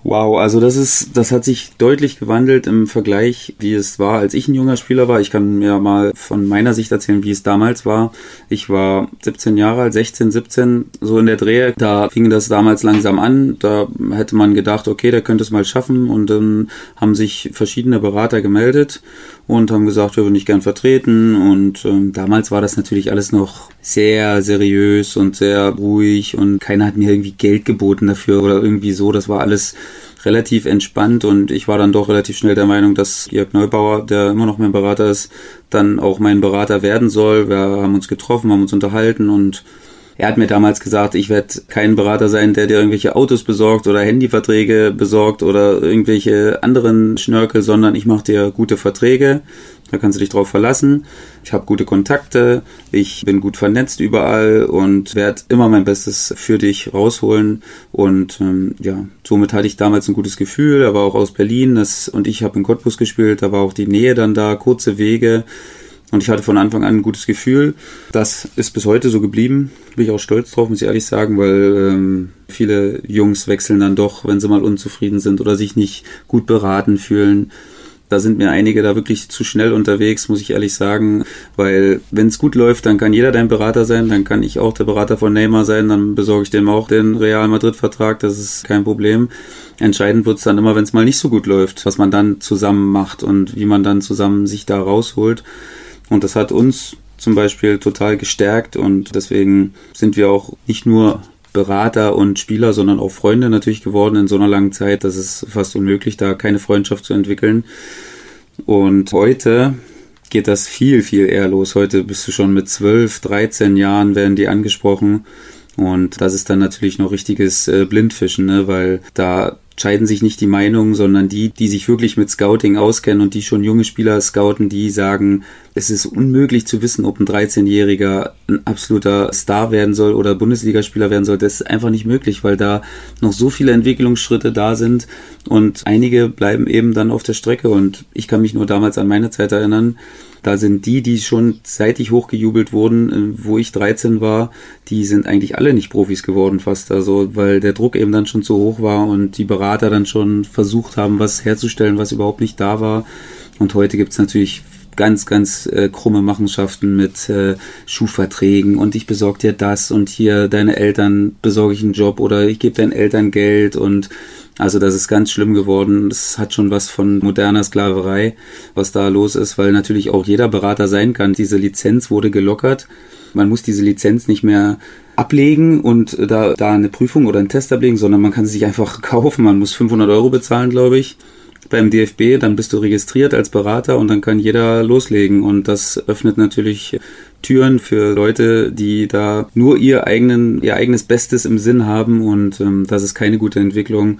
Wow, also das ist, das hat sich deutlich gewandelt im Vergleich, wie es war, als ich ein junger Spieler war. Ich kann mir mal von meiner Sicht erzählen, wie es damals war. Ich war 17 Jahre alt, 16, 17, so in der Drehe. Da fing das damals langsam an. Da hätte man gedacht, okay, der könnte es mal schaffen. Und dann haben sich verschiedene Berater gemeldet und haben gesagt, wir würden dich gern vertreten. Und ähm, damals war das natürlich alles noch sehr seriös und sehr ruhig und keiner hat mir irgendwie Geld geboten dafür oder irgendwie so. Das war alles relativ entspannt und ich war dann doch relativ schnell der Meinung, dass Jörg Neubauer, der immer noch mein Berater ist, dann auch mein Berater werden soll. Wir haben uns getroffen, haben uns unterhalten und er hat mir damals gesagt, ich werde kein Berater sein, der dir irgendwelche Autos besorgt oder Handyverträge besorgt oder irgendwelche anderen Schnörkel, sondern ich mache dir gute Verträge da kannst du dich drauf verlassen. Ich habe gute Kontakte, ich bin gut vernetzt überall und werde immer mein Bestes für dich rausholen. Und ähm, ja, somit hatte ich damals ein gutes Gefühl. Er war auch aus Berlin das, und ich habe in Cottbus gespielt. Da war auch die Nähe dann da, kurze Wege. Und ich hatte von Anfang an ein gutes Gefühl. Das ist bis heute so geblieben. Bin ich auch stolz drauf, muss ich ehrlich sagen, weil ähm, viele Jungs wechseln dann doch, wenn sie mal unzufrieden sind oder sich nicht gut beraten fühlen. Da sind mir einige da wirklich zu schnell unterwegs, muss ich ehrlich sagen, weil wenn es gut läuft, dann kann jeder dein Berater sein, dann kann ich auch der Berater von Neymar sein, dann besorge ich dem auch den Real Madrid Vertrag, das ist kein Problem. Entscheidend wird es dann immer, wenn es mal nicht so gut läuft, was man dann zusammen macht und wie man dann zusammen sich da rausholt. Und das hat uns zum Beispiel total gestärkt und deswegen sind wir auch nicht nur Berater und Spieler, sondern auch Freunde natürlich geworden in so einer langen Zeit. Das ist fast unmöglich, da keine Freundschaft zu entwickeln. Und heute geht das viel, viel eher los. Heute bist du schon mit 12, 13 Jahren, werden die angesprochen. Und das ist dann natürlich noch richtiges äh, Blindfischen, ne? weil da scheiden sich nicht die Meinungen, sondern die, die sich wirklich mit Scouting auskennen und die schon junge Spieler scouten, die sagen, es ist unmöglich zu wissen, ob ein 13-Jähriger ein absoluter Star werden soll oder Bundesligaspieler werden soll. Das ist einfach nicht möglich, weil da noch so viele Entwicklungsschritte da sind und einige bleiben eben dann auf der Strecke und ich kann mich nur damals an meine Zeit erinnern, da sind die, die schon zeitig hochgejubelt wurden, äh, wo ich 13 war, die sind eigentlich alle nicht Profis geworden fast. Also, weil der Druck eben dann schon zu hoch war und die Berater dann schon versucht haben, was herzustellen, was überhaupt nicht da war. Und heute gibt's natürlich ganz, ganz äh, krumme Machenschaften mit äh, Schuhverträgen und ich besorge dir das und hier deine Eltern besorge ich einen Job oder ich gebe deinen Eltern Geld und also das ist ganz schlimm geworden. Das hat schon was von moderner Sklaverei, was da los ist, weil natürlich auch jeder Berater sein kann. Diese Lizenz wurde gelockert. Man muss diese Lizenz nicht mehr ablegen und da, da eine Prüfung oder einen Test ablegen, sondern man kann sie sich einfach kaufen. Man muss 500 Euro bezahlen, glaube ich beim DFB, dann bist du registriert als Berater und dann kann jeder loslegen und das öffnet natürlich Türen für Leute, die da nur ihr eigenen, ihr eigenes Bestes im Sinn haben und ähm, das ist keine gute Entwicklung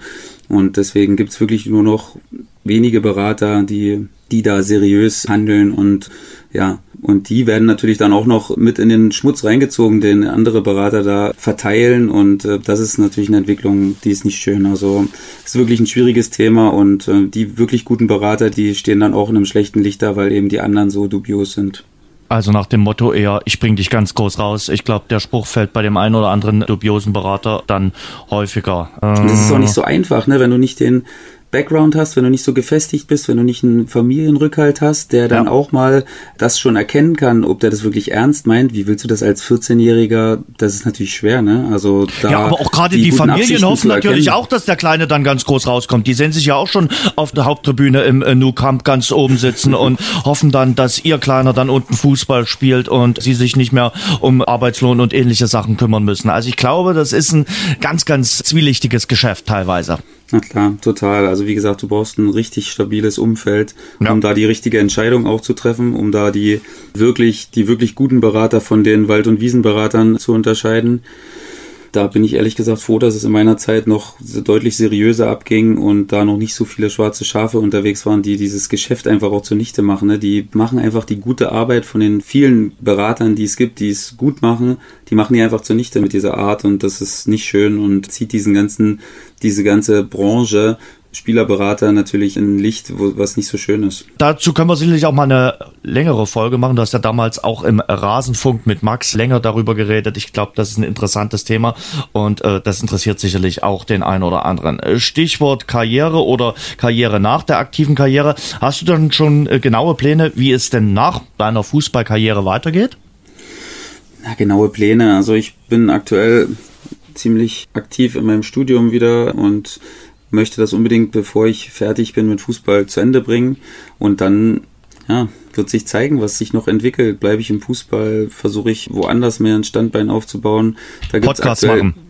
und deswegen gibt's wirklich nur noch wenige Berater, die, die da seriös handeln und ja, und die werden natürlich dann auch noch mit in den Schmutz reingezogen, den andere Berater da verteilen. Und äh, das ist natürlich eine Entwicklung, die ist nicht schön. Also ist wirklich ein schwieriges Thema und äh, die wirklich guten Berater, die stehen dann auch in einem schlechten Licht da, weil eben die anderen so dubios sind. Also nach dem Motto eher, ich bring dich ganz groß raus. Ich glaube, der Spruch fällt bei dem einen oder anderen dubiosen Berater dann häufiger. Ähm, das ist auch nicht so einfach, ne? wenn du nicht den Background hast, wenn du nicht so gefestigt bist, wenn du nicht einen Familienrückhalt hast, der dann ja. auch mal das schon erkennen kann, ob der das wirklich ernst meint. Wie willst du das als 14-Jähriger? Das ist natürlich schwer, ne? Also da ja, aber auch gerade die, die Familien hoffen natürlich auch, dass der Kleine dann ganz groß rauskommt. Die sehen sich ja auch schon auf der Haupttribüne im äh, Nou Camp ganz oben sitzen und hoffen dann, dass ihr Kleiner dann unten Fußball spielt und sie sich nicht mehr um Arbeitslohn und ähnliche Sachen kümmern müssen. Also ich glaube, das ist ein ganz, ganz zwielichtiges Geschäft teilweise. Na klar, total. Also wie gesagt, du brauchst ein richtig stabiles Umfeld, ja. um da die richtige Entscheidung auch zu treffen, um da die wirklich, die wirklich guten Berater von den Wald- und Wiesenberatern zu unterscheiden da bin ich ehrlich gesagt froh, dass es in meiner Zeit noch deutlich seriöser abging und da noch nicht so viele schwarze Schafe unterwegs waren, die dieses Geschäft einfach auch zunichte machen. Ne? Die machen einfach die gute Arbeit von den vielen Beratern, die es gibt, die es gut machen, die machen die einfach zunichte mit dieser Art und das ist nicht schön und zieht diesen ganzen, diese ganze Branche Spielerberater natürlich ein Licht, wo, was nicht so schön ist. Dazu können wir sicherlich auch mal eine längere Folge machen. Du hast ja damals auch im Rasenfunk mit Max länger darüber geredet. Ich glaube, das ist ein interessantes Thema und äh, das interessiert sicherlich auch den einen oder anderen. Äh, Stichwort Karriere oder Karriere nach der aktiven Karriere. Hast du dann schon äh, genaue Pläne, wie es denn nach deiner Fußballkarriere weitergeht? Na, genaue Pläne. Also ich bin aktuell ziemlich aktiv in meinem Studium wieder und möchte das unbedingt, bevor ich fertig bin mit Fußball, zu Ende bringen. Und dann, ja, wird sich zeigen, was sich noch entwickelt. Bleibe ich im Fußball, versuche ich woanders mehr ein Standbein aufzubauen. Da gibt es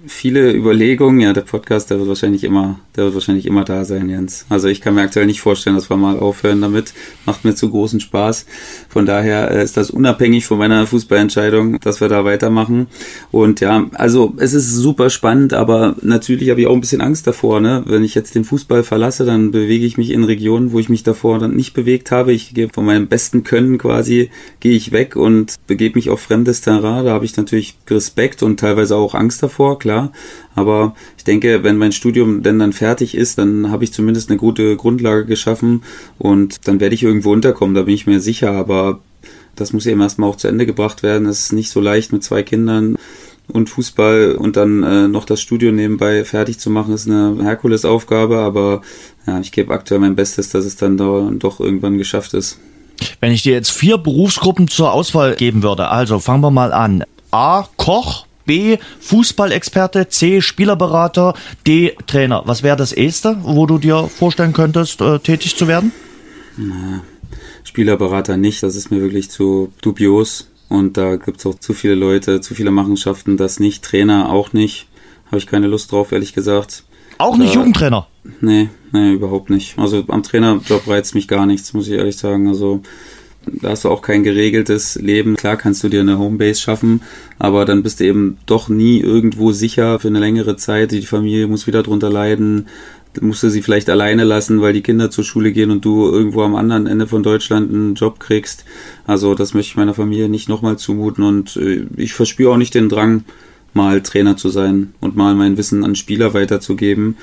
viele Überlegungen. Ja, der Podcast, der wird wahrscheinlich immer, der wird wahrscheinlich immer da sein, Jens. Also ich kann mir aktuell nicht vorstellen, dass wir mal aufhören damit. Macht mir zu großen Spaß. Von daher äh, ist das unabhängig von meiner Fußballentscheidung, dass wir da weitermachen. Und ja, also es ist super spannend, aber natürlich habe ich auch ein bisschen Angst davor. Ne? Wenn ich jetzt den Fußball verlasse, dann bewege ich mich in Regionen, wo ich mich davor dann nicht bewegt habe. Ich gehe von meinem besten leisten können, quasi, gehe ich weg und begebe mich auf fremdes Terrain. Da habe ich natürlich Respekt und teilweise auch Angst davor, klar. Aber ich denke, wenn mein Studium denn dann fertig ist, dann habe ich zumindest eine gute Grundlage geschaffen und dann werde ich irgendwo unterkommen, da bin ich mir sicher. Aber das muss eben erstmal auch zu Ende gebracht werden. Es ist nicht so leicht mit zwei Kindern und Fußball und dann äh, noch das Studio nebenbei fertig zu machen, ist eine Herkulesaufgabe, aber ja, ich gebe aktuell mein Bestes, dass es dann da doch irgendwann geschafft ist. Wenn ich dir jetzt vier Berufsgruppen zur Auswahl geben würde, also fangen wir mal an. A. Koch, B. Fußballexperte, C. Spielerberater, D. Trainer. Was wäre das erste, wo du dir vorstellen könntest, äh, tätig zu werden? Na, Spielerberater nicht, das ist mir wirklich zu dubios. Und da gibt es auch zu viele Leute, zu viele Machenschaften, das nicht. Trainer auch nicht. Habe ich keine Lust drauf, ehrlich gesagt. Auch nicht da, Jugendtrainer? Nee, nee, überhaupt nicht. Also am Trainerjob reizt mich gar nichts, muss ich ehrlich sagen. Also da hast du auch kein geregeltes Leben. Klar kannst du dir eine Homebase schaffen, aber dann bist du eben doch nie irgendwo sicher für eine längere Zeit. Die Familie muss wieder drunter leiden. Dann musst du sie vielleicht alleine lassen, weil die Kinder zur Schule gehen und du irgendwo am anderen Ende von Deutschland einen Job kriegst. Also das möchte ich meiner Familie nicht nochmal zumuten und äh, ich verspüre auch nicht den Drang, mal Trainer zu sein und mal mein Wissen an Spieler weiterzugeben.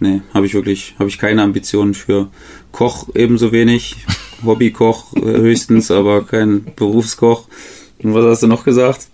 Nee, habe ich wirklich, habe ich keine Ambitionen für. Koch ebenso wenig, Hobbykoch äh, höchstens, aber kein Berufskoch. Und was hast du noch gesagt?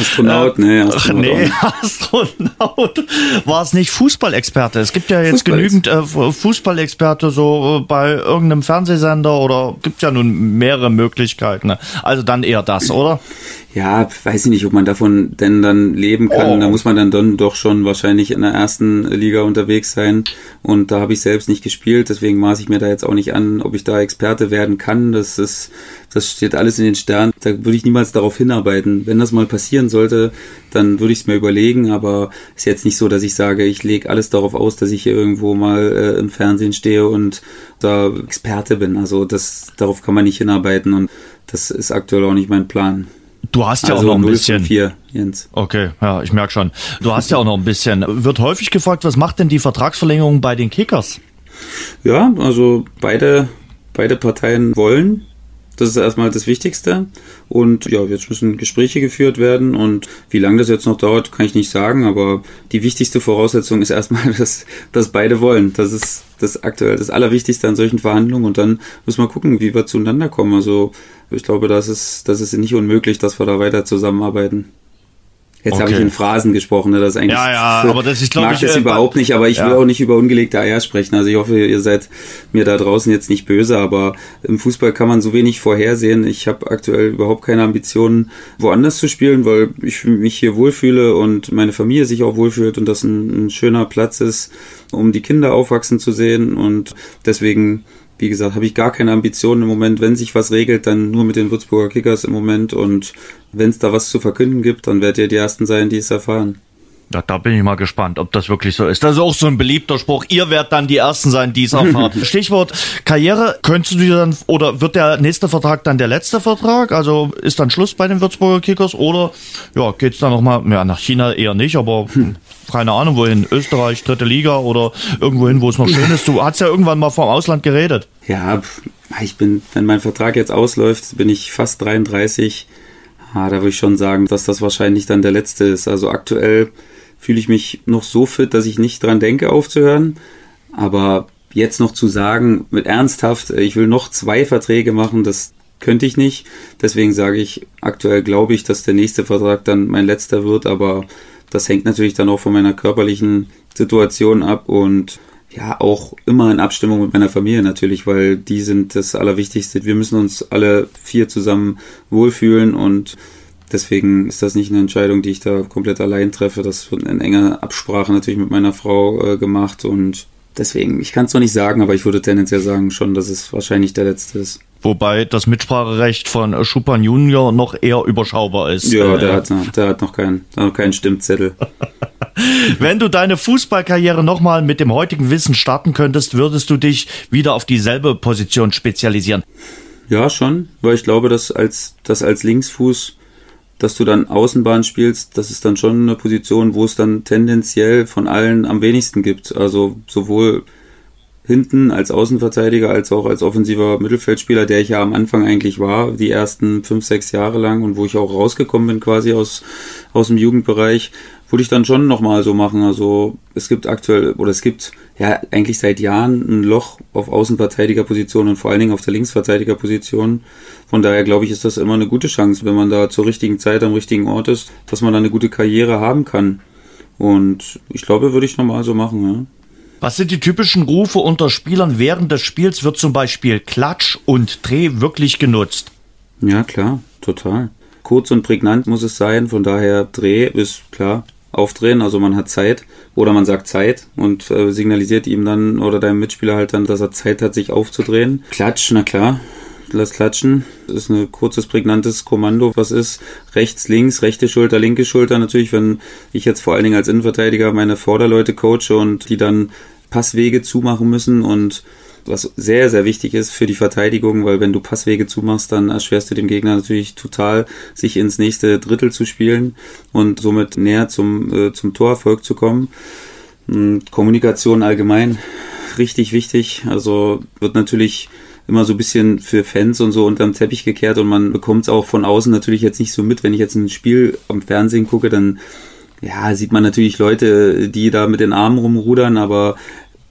Astronaut, nee, Astronaut. nee, Astronaut. War es nicht Fußballexperte? Es gibt ja jetzt Fußball genügend äh, Fußballexperte so äh, bei irgendeinem Fernsehsender oder gibt ja nun mehrere Möglichkeiten. Ne? Also dann eher das, oder? Ja, weiß ich nicht, ob man davon denn dann leben kann. Oh. Da muss man dann, dann doch schon wahrscheinlich in der ersten Liga unterwegs sein. Und da habe ich selbst nicht gespielt, deswegen maße ich mir da jetzt auch nicht an, ob ich da Experte werden kann. Das ist, das steht alles in den Sternen. Da würde ich niemals darauf hinarbeiten. Wenn das mal passieren sollte, dann würde ich es mir überlegen, aber ist jetzt nicht so, dass ich sage, ich lege alles darauf aus, dass ich hier irgendwo mal äh, im Fernsehen stehe und da Experte bin. Also das darauf kann man nicht hinarbeiten und das ist aktuell auch nicht mein Plan. Du hast ja also auch noch ein bisschen. 4, Jens. Okay, ja, ich merke schon. Du hast ja auch noch ein bisschen. Wird häufig gefragt, was macht denn die Vertragsverlängerung bei den Kickers? Ja, also beide, beide Parteien wollen. Das ist erstmal das Wichtigste. Und ja, jetzt müssen Gespräche geführt werden. Und wie lange das jetzt noch dauert, kann ich nicht sagen. Aber die wichtigste Voraussetzung ist erstmal, dass, dass beide wollen. Das ist das aktuell das Allerwichtigste an solchen Verhandlungen. Und dann müssen wir gucken, wie wir zueinander kommen. Also ich glaube, das ist, das ist nicht unmöglich, dass wir da weiter zusammenarbeiten. Jetzt okay. habe ich in Phrasen gesprochen, ne? das ist eigentlich. Ja, ja, aber das ist glaube ich. mag das äh, überhaupt nicht, aber ich ja. will auch nicht über ungelegte Eier sprechen. Also ich hoffe, ihr seid mir da draußen jetzt nicht böse, aber im Fußball kann man so wenig vorhersehen. Ich habe aktuell überhaupt keine Ambitionen, woanders zu spielen, weil ich mich hier wohlfühle und meine Familie sich auch wohlfühlt und das ein, ein schöner Platz ist, um die Kinder aufwachsen zu sehen. Und deswegen wie gesagt, habe ich gar keine Ambitionen im Moment. Wenn sich was regelt, dann nur mit den Würzburger Kickers im Moment. Und wenn es da was zu verkünden gibt, dann werdet ihr die Ersten sein, die es erfahren. Ja, da bin ich mal gespannt, ob das wirklich so ist. Das ist auch so ein beliebter Spruch. Ihr werdet dann die Ersten sein, die es erfahren. Stichwort Karriere. Könntest du dir dann, oder wird der nächste Vertrag dann der letzte Vertrag? Also ist dann Schluss bei den Würzburger Kickers? Oder ja, geht's dann nochmal, ja, nach China eher nicht, aber hm, keine Ahnung, wohin? Österreich, dritte Liga oder irgendwohin, wo es noch schön ist. Du hast ja irgendwann mal vom Ausland geredet. Ja, ich bin, wenn mein Vertrag jetzt ausläuft, bin ich fast 33. Ah, da würde ich schon sagen, dass das wahrscheinlich dann der letzte ist. Also aktuell fühle ich mich noch so fit, dass ich nicht dran denke, aufzuhören. Aber jetzt noch zu sagen, mit ernsthaft, ich will noch zwei Verträge machen, das könnte ich nicht. Deswegen sage ich, aktuell glaube ich, dass der nächste Vertrag dann mein letzter wird, aber das hängt natürlich dann auch von meiner körperlichen Situation ab und ja, auch immer in Abstimmung mit meiner Familie natürlich, weil die sind das Allerwichtigste. Wir müssen uns alle vier zusammen wohlfühlen und Deswegen ist das nicht eine Entscheidung, die ich da komplett allein treffe. Das wird in enger Absprache natürlich mit meiner Frau äh, gemacht und deswegen, ich kann es noch nicht sagen, aber ich würde tendenziell sagen schon, dass es wahrscheinlich der letzte ist. Wobei das Mitspracherecht von Schupan Junior noch eher überschaubar ist. Ja, der, äh, hat, der hat noch keinen, noch keinen Stimmzettel. Wenn du deine Fußballkarriere nochmal mit dem heutigen Wissen starten könntest, würdest du dich wieder auf dieselbe Position spezialisieren? Ja, schon, weil ich glaube, dass als, dass als Linksfuß dass du dann Außenbahn spielst, das ist dann schon eine Position, wo es dann tendenziell von allen am wenigsten gibt. Also sowohl hinten als Außenverteidiger als auch als offensiver Mittelfeldspieler, der ich ja am Anfang eigentlich war, die ersten fünf, sechs Jahre lang und wo ich auch rausgekommen bin quasi aus, aus dem Jugendbereich, würde ich dann schon nochmal so machen. Also es gibt aktuell, oder es gibt ja eigentlich seit Jahren ein Loch auf Außenverteidigerposition und vor allen Dingen auf der Linksverteidigerposition. Von daher glaube ich, ist das immer eine gute Chance, wenn man da zur richtigen Zeit am richtigen Ort ist, dass man da eine gute Karriere haben kann. Und ich glaube, würde ich nochmal so machen, ja. Was sind die typischen Rufe unter Spielern während des Spiels? Wird zum Beispiel Klatsch und Dreh wirklich genutzt? Ja, klar, total. Kurz und prägnant muss es sein, von daher Dreh ist klar, aufdrehen, also man hat Zeit oder man sagt Zeit und äh, signalisiert ihm dann oder deinem Mitspieler halt dann, dass er Zeit hat, sich aufzudrehen. Klatsch, na klar, lass klatschen. Das ist ein kurzes, prägnantes Kommando. Was ist rechts, links, rechte Schulter, linke Schulter? Natürlich, wenn ich jetzt vor allen Dingen als Innenverteidiger meine Vorderleute coache und die dann Passwege zumachen müssen und was sehr, sehr wichtig ist für die Verteidigung, weil wenn du Passwege zumachst, dann erschwerst du dem Gegner natürlich total, sich ins nächste Drittel zu spielen und somit näher zum, äh, zum Torerfolg zu kommen. Und Kommunikation allgemein richtig wichtig. Also wird natürlich immer so ein bisschen für Fans und so unterm Teppich gekehrt und man bekommt es auch von außen natürlich jetzt nicht so mit. Wenn ich jetzt ein Spiel am Fernsehen gucke, dann ja, sieht man natürlich Leute, die da mit den Armen rumrudern, aber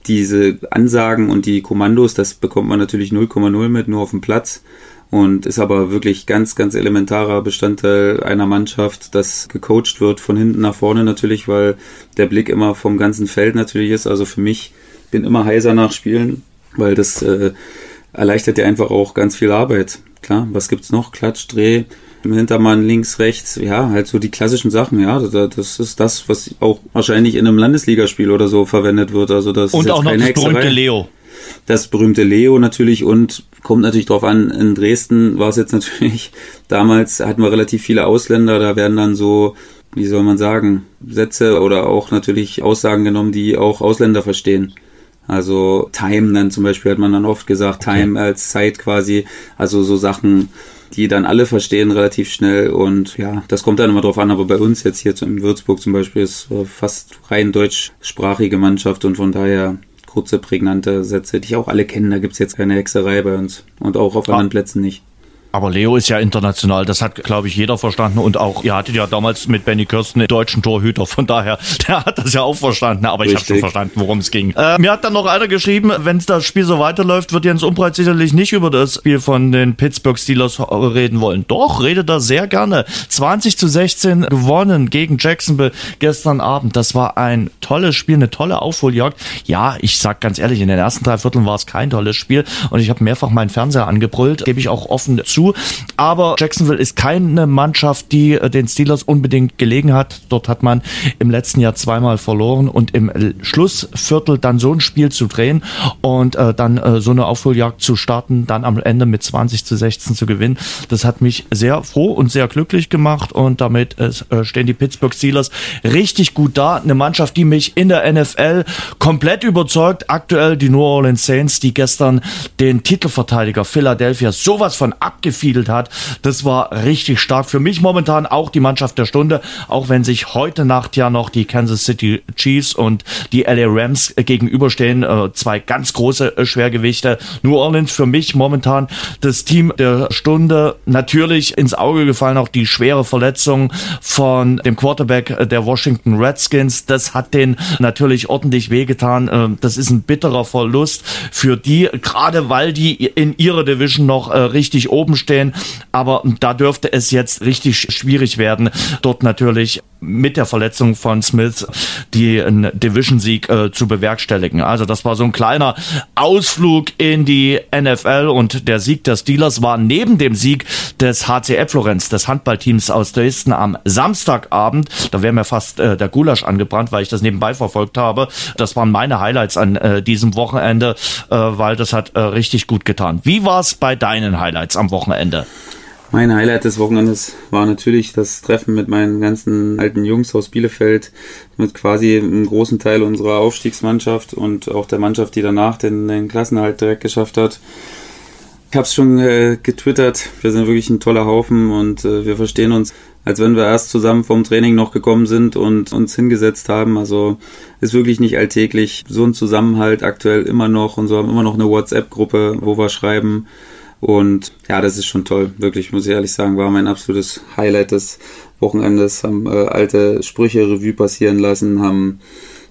diese Ansagen und die Kommandos, das bekommt man natürlich 0,0 mit, nur auf dem Platz. Und ist aber wirklich ganz, ganz elementarer Bestandteil einer Mannschaft, das gecoacht wird von hinten nach vorne natürlich, weil der Blick immer vom ganzen Feld natürlich ist. Also für mich bin immer heiser nach Spielen, weil das äh, erleichtert dir einfach auch ganz viel Arbeit. Klar, was gibt's noch? Klatsch, Dreh, im Hintermann links, rechts, ja, halt so die klassischen Sachen, ja. Das ist das, was auch wahrscheinlich in einem Landesligaspiel oder so verwendet wird. Also das Und ist auch noch das berühmte Leo. das berühmte Leo natürlich und kommt natürlich drauf an, in Dresden war es jetzt natürlich, damals hatten wir relativ viele Ausländer, da werden dann so, wie soll man sagen, Sätze oder auch natürlich Aussagen genommen, die auch Ausländer verstehen. Also Time dann zum Beispiel hat man dann oft gesagt, okay. Time als Zeit quasi, also so Sachen, die dann alle verstehen relativ schnell und ja, das kommt dann immer drauf an, aber bei uns jetzt hier in Würzburg zum Beispiel ist fast rein deutschsprachige Mannschaft und von daher kurze, prägnante Sätze, die ich auch alle kennen, da gibt's jetzt keine Hexerei bei uns und auch auf anderen Plätzen nicht. Aber Leo ist ja international, das hat, glaube ich, jeder verstanden. Und auch, ihr hattet ja damals mit Benny Kirsten einen deutschen Torhüter, von daher, der hat das ja auch verstanden. Aber Richtig. ich habe schon verstanden, worum es ging. Äh, mir hat dann noch einer geschrieben, wenn das Spiel so weiterläuft, wird Jens Umbreit sicherlich nicht über das Spiel von den Pittsburgh Steelers reden wollen. Doch, redet da sehr gerne. 20 zu 16 gewonnen gegen Jacksonville gestern Abend. Das war ein tolles Spiel, eine tolle Aufholjagd. Ja, ich sag ganz ehrlich, in den ersten drei Vierteln war es kein tolles Spiel. Und ich habe mehrfach meinen Fernseher angebrüllt, gebe ich auch offen zu. Aber Jacksonville ist keine Mannschaft, die äh, den Steelers unbedingt gelegen hat. Dort hat man im letzten Jahr zweimal verloren und im Schlussviertel dann so ein Spiel zu drehen und äh, dann äh, so eine Aufholjagd zu starten, dann am Ende mit 20 zu 16 zu gewinnen. Das hat mich sehr froh und sehr glücklich gemacht und damit äh, stehen die Pittsburgh Steelers richtig gut da. Eine Mannschaft, die mich in der NFL komplett überzeugt. Aktuell die New Orleans Saints, die gestern den Titelverteidiger Philadelphia sowas von abgefiedelt hat. Das war richtig stark. Für mich momentan auch die Mannschaft der Stunde, auch wenn sich heute Nacht ja noch die Kansas City Chiefs und die LA Rams gegenüberstehen. Äh, zwei ganz große äh, Schwergewichte. New Orleans für mich momentan das Team der Stunde. Natürlich ins Auge gefallen auch die schwere Verletzung von dem Quarterback der Washington Redskins. Das hat den natürlich ordentlich wehgetan. Äh, das ist ein bitterer Verlust für die, gerade weil die in ihrer Division noch richtig oben stehen. Aber da dürfte es jetzt richtig schwierig werden, dort natürlich mit der Verletzung von Smith die Division-Sieg äh, zu bewerkstelligen. Also das war so ein kleiner Ausflug in die NFL und der Sieg der Steelers war neben dem Sieg des HCF Florenz, des Handballteams aus Dresden am Samstagabend, da wäre mir fast äh, der Gulasch angebrannt, weil ich das nebenbei verfolgt habe. Das waren meine Highlights an äh, diesem Wochenende, äh, weil das hat äh, richtig gut getan. Wie war es bei deinen Highlights am Wochenende? Mein Highlight des Wochenendes war natürlich das Treffen mit meinen ganzen alten Jungs aus Bielefeld, mit quasi einem großen Teil unserer Aufstiegsmannschaft und auch der Mannschaft, die danach den, den Klassenhalt direkt geschafft hat. Ich habe es schon äh, getwittert, wir sind wirklich ein toller Haufen und äh, wir verstehen uns, als wenn wir erst zusammen vom Training noch gekommen sind und uns hingesetzt haben. Also ist wirklich nicht alltäglich. So ein Zusammenhalt aktuell immer noch und so haben immer noch eine WhatsApp-Gruppe, wo wir schreiben und ja, das ist schon toll. Wirklich, muss ich ehrlich sagen, war mein absolutes Highlight des Wochenendes. Haben äh, alte Sprüche Revue passieren lassen, haben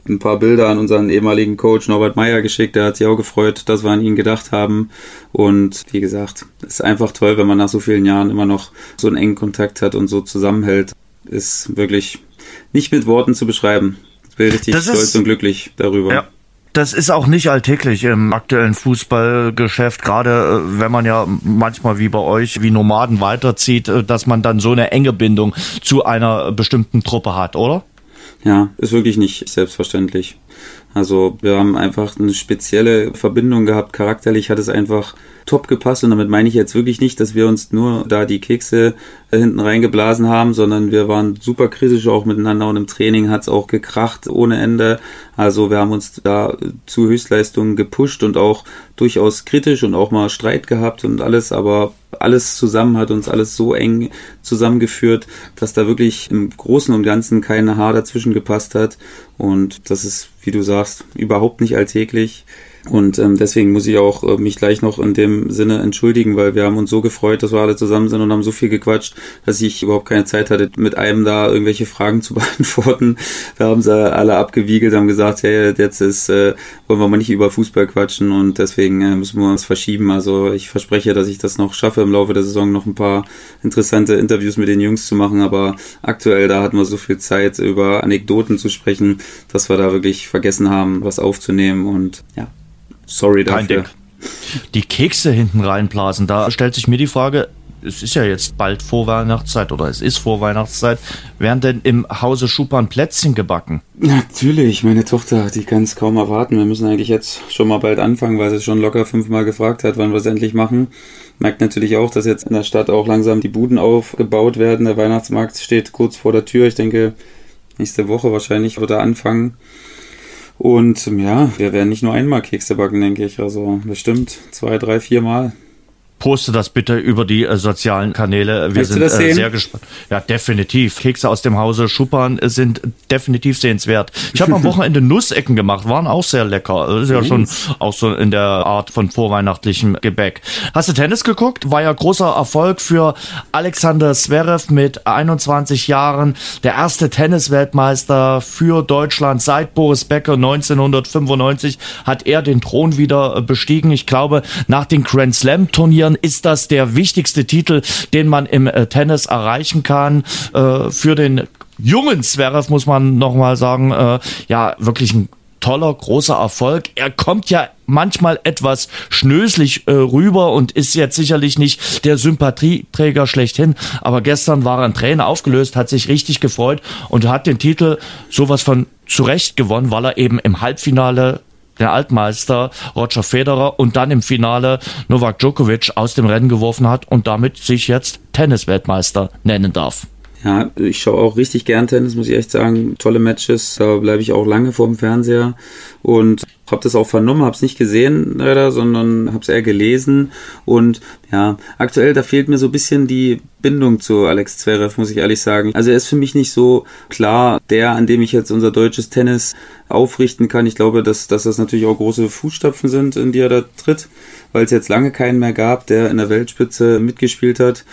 ein paar Bilder an unseren ehemaligen Coach Norbert Meyer geschickt. Der hat sich auch gefreut, dass wir an ihn gedacht haben. Und wie gesagt, ist einfach toll, wenn man nach so vielen Jahren immer noch so einen engen Kontakt hat und so zusammenhält. Ist wirklich nicht mit Worten zu beschreiben. Ich bin richtig das stolz und glücklich darüber. Ja das ist auch nicht alltäglich im aktuellen Fußballgeschäft, gerade äh, wenn man ja manchmal wie bei euch wie Nomaden weiterzieht, äh, dass man dann so eine enge Bindung zu einer bestimmten Truppe hat, oder? Ja, ist wirklich nicht selbstverständlich. Also wir haben einfach eine spezielle Verbindung gehabt. Charakterlich hat es einfach top gepasst und damit meine ich jetzt wirklich nicht, dass wir uns nur da die Kekse äh, hinten reingeblasen haben, sondern wir waren super kritisch auch miteinander und im Training hat es auch gekracht ohne Ende. Also wir haben uns da zu Höchstleistungen gepusht und auch durchaus kritisch und auch mal Streit gehabt und alles, aber alles zusammen hat uns alles so eng zusammengeführt, dass da wirklich im Großen und Ganzen kein Haar dazwischen gepasst hat. Und das ist, wie du sagst, überhaupt nicht alltäglich. Und ähm, deswegen muss ich auch äh, mich gleich noch in dem Sinne entschuldigen, weil wir haben uns so gefreut, dass wir alle zusammen sind und haben so viel gequatscht, dass ich überhaupt keine Zeit hatte, mit einem da irgendwelche Fragen zu beantworten. Da haben sie alle abgewiegelt, haben gesagt, hey, jetzt ist, äh, wollen wir mal nicht über Fußball quatschen und deswegen äh, müssen wir uns verschieben. Also ich verspreche, dass ich das noch schaffe, im Laufe der Saison noch ein paar interessante Interviews mit den Jungs zu machen, aber aktuell da hatten wir so viel Zeit, über Anekdoten zu sprechen, dass wir da wirklich vergessen haben, was aufzunehmen und ja. Sorry dafür. Die Kekse hinten reinblasen, da stellt sich mir die Frage, es ist ja jetzt bald Vorweihnachtszeit oder es ist Vorweihnachtszeit, werden denn im Hause Schupan Plätzchen gebacken? Natürlich, meine Tochter, die kann es kaum erwarten. Wir müssen eigentlich jetzt schon mal bald anfangen, weil sie schon locker fünfmal gefragt hat, wann wir es endlich machen. Merkt natürlich auch, dass jetzt in der Stadt auch langsam die Buden aufgebaut werden. Der Weihnachtsmarkt steht kurz vor der Tür. Ich denke, nächste Woche wahrscheinlich wird er anfangen. Und ja, wir werden nicht nur einmal Kekse backen, denke ich. Also bestimmt zwei, drei, vier Mal poste das bitte über die äh, sozialen Kanäle. Wir Willst sind äh, sehr gespannt. Ja, definitiv. Kekse aus dem Hause Schuppern sind definitiv sehenswert. Ich habe am Wochenende Nussecken gemacht, waren auch sehr lecker. Das ist ja schon auch so in der Art von vorweihnachtlichem Gebäck. Hast du Tennis geguckt? War ja großer Erfolg für Alexander Zverev mit 21 Jahren. Der erste Tennisweltmeister für Deutschland seit Boris Becker 1995 hat er den Thron wieder bestiegen. Ich glaube, nach den Grand Slam Turnieren Jahren ist das der wichtigste Titel, den man im äh, Tennis erreichen kann. Äh, für den jungen Zverev muss man nochmal sagen, äh, ja, wirklich ein toller, großer Erfolg. Er kommt ja manchmal etwas schnöselig äh, rüber und ist jetzt sicherlich nicht der Sympathieträger schlechthin. Aber gestern war er ein Trainer aufgelöst, hat sich richtig gefreut und hat den Titel sowas von zurecht gewonnen, weil er eben im Halbfinale der Altmeister Roger Federer und dann im Finale Novak Djokovic aus dem Rennen geworfen hat und damit sich jetzt Tennisweltmeister nennen darf. Ja, ich schaue auch richtig gern Tennis, muss ich echt sagen. Tolle Matches, da bleibe ich auch lange vor dem Fernseher und habe das auch vernommen, habe es nicht gesehen leider, sondern habe es eher gelesen und ja, aktuell da fehlt mir so ein bisschen die Bindung zu Alex Zverev, muss ich ehrlich sagen. Also er ist für mich nicht so klar der, an dem ich jetzt unser deutsches Tennis aufrichten kann. Ich glaube, dass, dass das natürlich auch große Fußstapfen sind, in die er da tritt, weil es jetzt lange keinen mehr gab, der in der Weltspitze mitgespielt hat.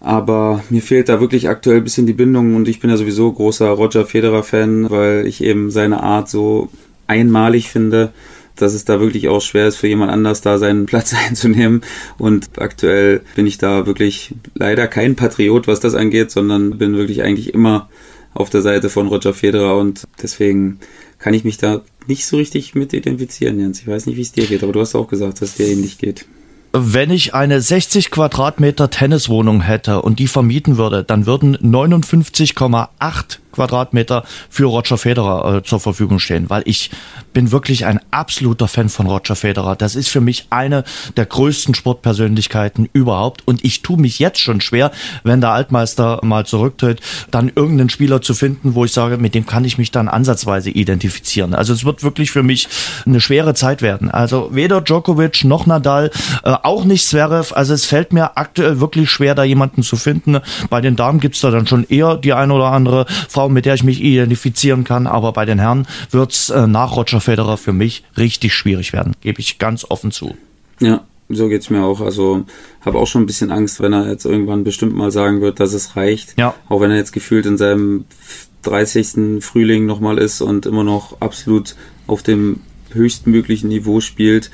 Aber mir fehlt da wirklich aktuell ein bisschen die Bindung und ich bin ja sowieso großer Roger Federer-Fan, weil ich eben seine Art so einmalig finde, dass es da wirklich auch schwer ist, für jemand anders da seinen Platz einzunehmen. Und aktuell bin ich da wirklich leider kein Patriot, was das angeht, sondern bin wirklich eigentlich immer auf der Seite von Roger Federer und deswegen kann ich mich da nicht so richtig mit identifizieren, Jens. Ich weiß nicht, wie es dir geht, aber du hast auch gesagt, dass es dir ähnlich geht. Wenn ich eine 60 Quadratmeter Tenniswohnung hätte und die vermieten würde, dann würden 59,8 Quadratmeter für Roger Federer äh, zur Verfügung stehen, weil ich bin wirklich ein absoluter Fan von Roger Federer. Das ist für mich eine der größten Sportpersönlichkeiten überhaupt und ich tue mich jetzt schon schwer, wenn der Altmeister mal zurücktritt, dann irgendeinen Spieler zu finden, wo ich sage, mit dem kann ich mich dann ansatzweise identifizieren. Also es wird wirklich für mich eine schwere Zeit werden. Also weder Djokovic noch Nadal, äh, auch nicht Zverev. Also es fällt mir aktuell wirklich schwer, da jemanden zu finden. Bei den Damen gibt's da dann schon eher die eine oder andere Frau, mit der ich mich identifizieren kann. Aber bei den Herren wird's äh, nach Roger Federer für mich richtig schwierig werden. Gebe ich ganz offen zu. Ja, so geht's mir auch. Also habe auch schon ein bisschen Angst, wenn er jetzt irgendwann bestimmt mal sagen wird, dass es reicht. Ja. Auch wenn er jetzt gefühlt in seinem 30. Frühling nochmal ist und immer noch absolut auf dem höchstmöglichen Niveau spielt.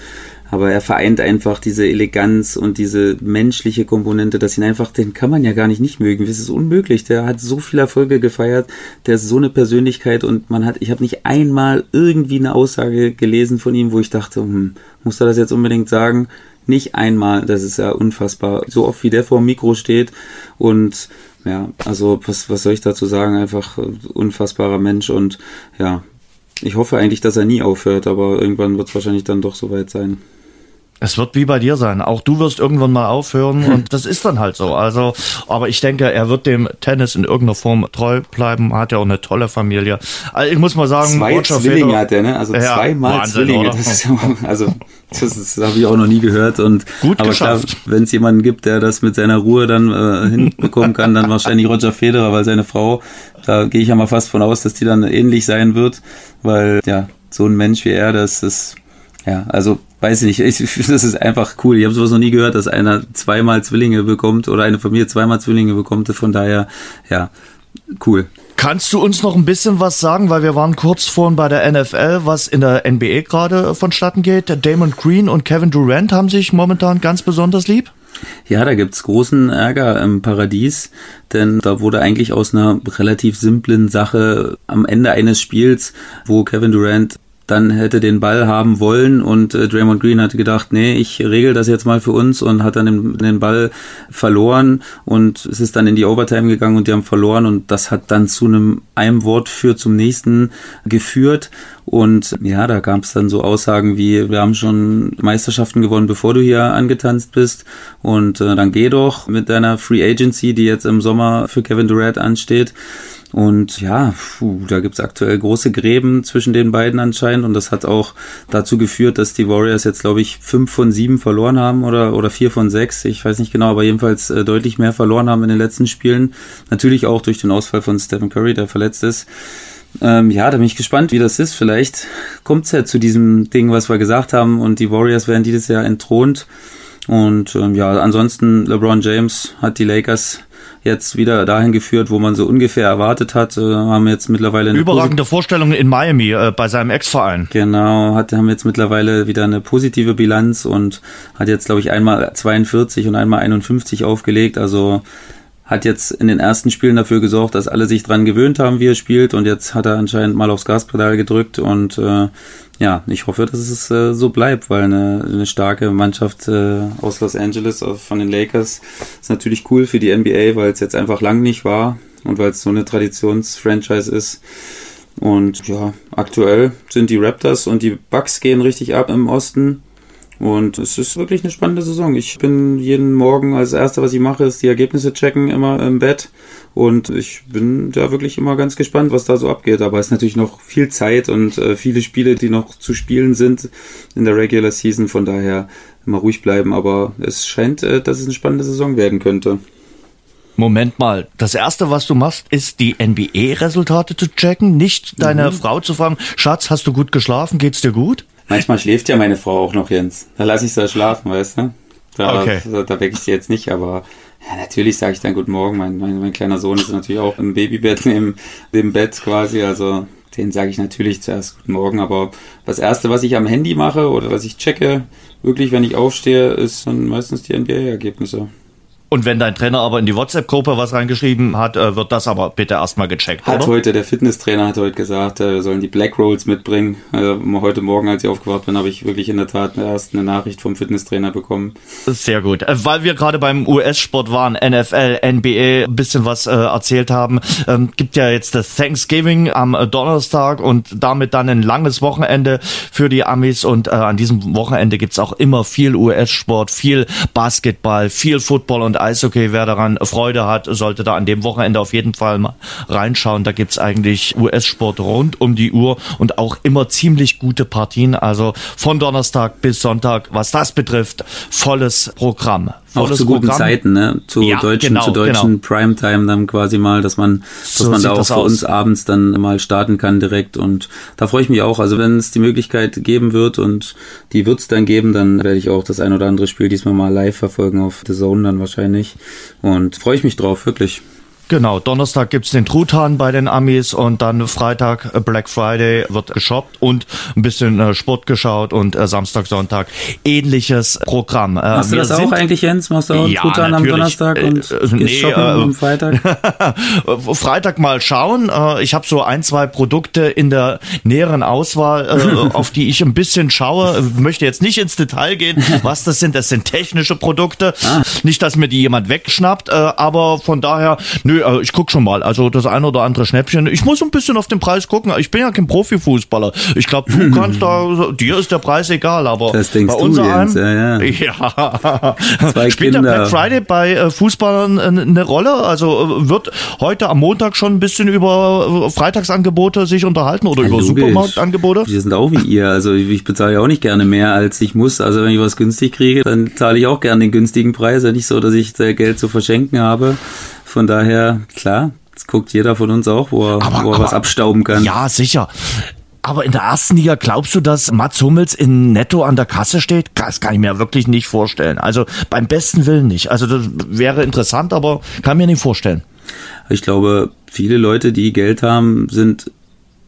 Aber er vereint einfach diese Eleganz und diese menschliche Komponente, dass ihn einfach, den kann man ja gar nicht nicht mögen. Das ist unmöglich. Der hat so viele Erfolge gefeiert. Der ist so eine Persönlichkeit und man hat, ich habe nicht einmal irgendwie eine Aussage gelesen von ihm, wo ich dachte, hm, muss er das jetzt unbedingt sagen? Nicht einmal. Das ist ja unfassbar. So oft wie der vor dem Mikro steht und ja, also was, was soll ich dazu sagen? Einfach unfassbarer Mensch und ja, ich hoffe eigentlich, dass er nie aufhört, aber irgendwann wird es wahrscheinlich dann doch soweit sein. Es wird wie bei dir sein. Auch du wirst irgendwann mal aufhören und das ist dann halt so. Also, aber ich denke, er wird dem Tennis in irgendeiner Form treu bleiben. Hat ja auch eine tolle Familie. Also ich muss mal sagen, zwei Roger Zwillinge Feder, hat er, ne? Also ja, zweimal Wahnsinn, Zwillinge. Das ist, also das, das habe ich auch noch nie gehört. Und gut aber geschafft. wenn es jemanden gibt, der das mit seiner Ruhe dann äh, hinbekommen kann, dann wahrscheinlich Roger Federer, weil seine Frau, da gehe ich ja mal fast von aus, dass die dann ähnlich sein wird, weil ja so ein Mensch wie er, das ist ja, also weiß ich nicht, ich, das ist einfach cool. Ich habe sowas noch nie gehört, dass einer zweimal Zwillinge bekommt oder eine Familie zweimal Zwillinge bekommt. Von daher, ja, cool. Kannst du uns noch ein bisschen was sagen, weil wir waren kurz vorhin bei der NFL, was in der NBA gerade vonstatten geht. Damon Green und Kevin Durant haben sich momentan ganz besonders lieb. Ja, da gibt's großen Ärger im Paradies, denn da wurde eigentlich aus einer relativ simplen Sache am Ende eines Spiels, wo Kevin Durant dann hätte den Ball haben wollen und äh, Draymond Green hatte gedacht, nee, ich regel das jetzt mal für uns und hat dann den, den Ball verloren und es ist dann in die Overtime gegangen und die haben verloren und das hat dann zu einem einem Wort für zum nächsten geführt und ja, da gab es dann so Aussagen wie, wir haben schon Meisterschaften gewonnen, bevor du hier angetanzt bist und äh, dann geh doch mit deiner Free Agency, die jetzt im Sommer für Kevin Durant ansteht. Und ja, puh, da gibt's aktuell große Gräben zwischen den beiden anscheinend. Und das hat auch dazu geführt, dass die Warriors jetzt, glaube ich, fünf von sieben verloren haben oder, oder vier von sechs. Ich weiß nicht genau, aber jedenfalls äh, deutlich mehr verloren haben in den letzten Spielen. Natürlich auch durch den Ausfall von Stephen Curry, der verletzt ist. Ähm, ja, da bin ich gespannt, wie das ist. Vielleicht kommt's ja zu diesem Ding, was wir gesagt haben. Und die Warriors werden dieses Jahr entthront. Und ähm, ja, ansonsten LeBron James hat die Lakers jetzt wieder dahin geführt, wo man so ungefähr erwartet hat. Äh, haben jetzt mittlerweile eine überragende Vorstellung in Miami äh, bei seinem Ex-Verein. Genau, hat haben jetzt mittlerweile wieder eine positive Bilanz und hat jetzt glaube ich einmal 42 und einmal 51 aufgelegt. Also hat jetzt in den ersten Spielen dafür gesorgt, dass alle sich dran gewöhnt haben, wie er spielt und jetzt hat er anscheinend mal aufs Gaspedal gedrückt und äh, ja, ich hoffe, dass es äh, so bleibt, weil eine, eine starke Mannschaft äh, aus Los Angeles äh, von den Lakers ist natürlich cool für die NBA, weil es jetzt einfach lang nicht war und weil es so eine Traditionsfranchise ist. Und ja, aktuell sind die Raptors und die Bucks gehen richtig ab im Osten. Und es ist wirklich eine spannende Saison. Ich bin jeden Morgen als erste, was ich mache, ist die Ergebnisse checken, immer im Bett. Und ich bin da wirklich immer ganz gespannt, was da so abgeht. Aber es ist natürlich noch viel Zeit und äh, viele Spiele, die noch zu spielen sind in der Regular Season. Von daher immer ruhig bleiben. Aber es scheint, äh, dass es eine spannende Saison werden könnte. Moment mal, das erste, was du machst, ist die NBA-Resultate zu checken, nicht deine mhm. Frau zu fragen, Schatz, hast du gut geschlafen, geht's dir gut? Manchmal schläft ja meine Frau auch noch, Jens. Da lasse ich sie schlafen, weißt du? Da, okay. da, da wecke ich sie jetzt nicht, aber ja, natürlich sage ich dann Guten Morgen. Mein, mein, mein kleiner Sohn ist natürlich auch im Babybett neben dem Bett quasi, also den sage ich natürlich zuerst Guten Morgen, aber das Erste, was ich am Handy mache oder was ich checke, wirklich, wenn ich aufstehe, ist dann meistens die NBA-Ergebnisse. Und wenn dein Trainer aber in die WhatsApp-Gruppe was reingeschrieben hat, äh, wird das aber bitte erstmal gecheckt, Hat oder? heute, der Fitnesstrainer hat heute gesagt, äh, wir sollen die Black Rolls mitbringen. Also heute Morgen, als ich aufgewacht bin, habe ich wirklich in der Tat erst eine Nachricht vom Fitnesstrainer bekommen. Sehr gut. Weil wir gerade beim US-Sport waren, NFL, NBA, ein bisschen was äh, erzählt haben, ähm, gibt ja jetzt das Thanksgiving am Donnerstag und damit dann ein langes Wochenende für die Amis und an diesem Wochenende gibt's auch immer viel US-Sport, viel Basketball, viel Football und Eishockey. Wer daran Freude hat, sollte da an dem Wochenende auf jeden Fall mal reinschauen. Da gibt's eigentlich US-Sport rund um die Uhr und auch immer ziemlich gute Partien. Also von Donnerstag bis Sonntag, was das betrifft, volles Programm. Auch zu guten Programm. Zeiten, ne? Zu ja, deutschen, genau, zu deutschen genau. Primetime dann quasi mal, dass man, dass so man da auch für aus. uns abends dann mal starten kann direkt. Und da freue ich mich auch. Also wenn es die Möglichkeit geben wird und die wird es dann geben, dann werde ich auch das ein oder andere Spiel diesmal mal live verfolgen auf The Zone dann wahrscheinlich. Und freue ich mich drauf, wirklich. Genau, Donnerstag gibt's den Truthahn bei den Amis und dann Freitag äh, Black Friday wird geshoppt und ein bisschen äh, Sport geschaut und äh, Samstag, Sonntag ähnliches Programm. Machst du das auch eigentlich, Jens? Machst du auch ja, Truthahn am Donnerstag und äh, nee, shoppen äh, am Freitag? Freitag mal schauen. ich habe so ein, zwei Produkte in der näheren Auswahl, auf die ich ein bisschen schaue. Möchte jetzt nicht ins Detail gehen, was das sind. Das sind technische Produkte. Ah. Nicht, dass mir die jemand wegschnappt, aber von daher, nö, Nö, also ich guck schon mal. Also das eine oder andere Schnäppchen. Ich muss ein bisschen auf den Preis gucken. Ich bin ja kein Profifußballer. Ich glaube, du kannst da, dir ist der Preis egal, aber das denkst bei uns ja, ja. ja. Spielt Kinder. der Black Friday bei äh, Fußballern eine Rolle? Also äh, wird heute am Montag schon ein bisschen über äh, Freitagsangebote sich unterhalten oder ja, über logisch. Supermarktangebote? Wir sind auch wie ihr. Also ich bezahle ja auch nicht gerne mehr, als ich muss. Also wenn ich was günstig kriege, dann zahle ich auch gerne den günstigen Preis. Ja nicht so, dass ich Geld zu verschenken habe. Von daher, klar, das guckt jeder von uns auch, wo er, aber, wo er aber, was abstauben kann. Ja, sicher. Aber in der ersten Liga glaubst du, dass Mats Hummels in Netto an der Kasse steht? Das kann ich mir wirklich nicht vorstellen. Also beim besten Willen nicht. Also das wäre interessant, aber kann mir nicht vorstellen. Ich glaube, viele Leute, die Geld haben, sind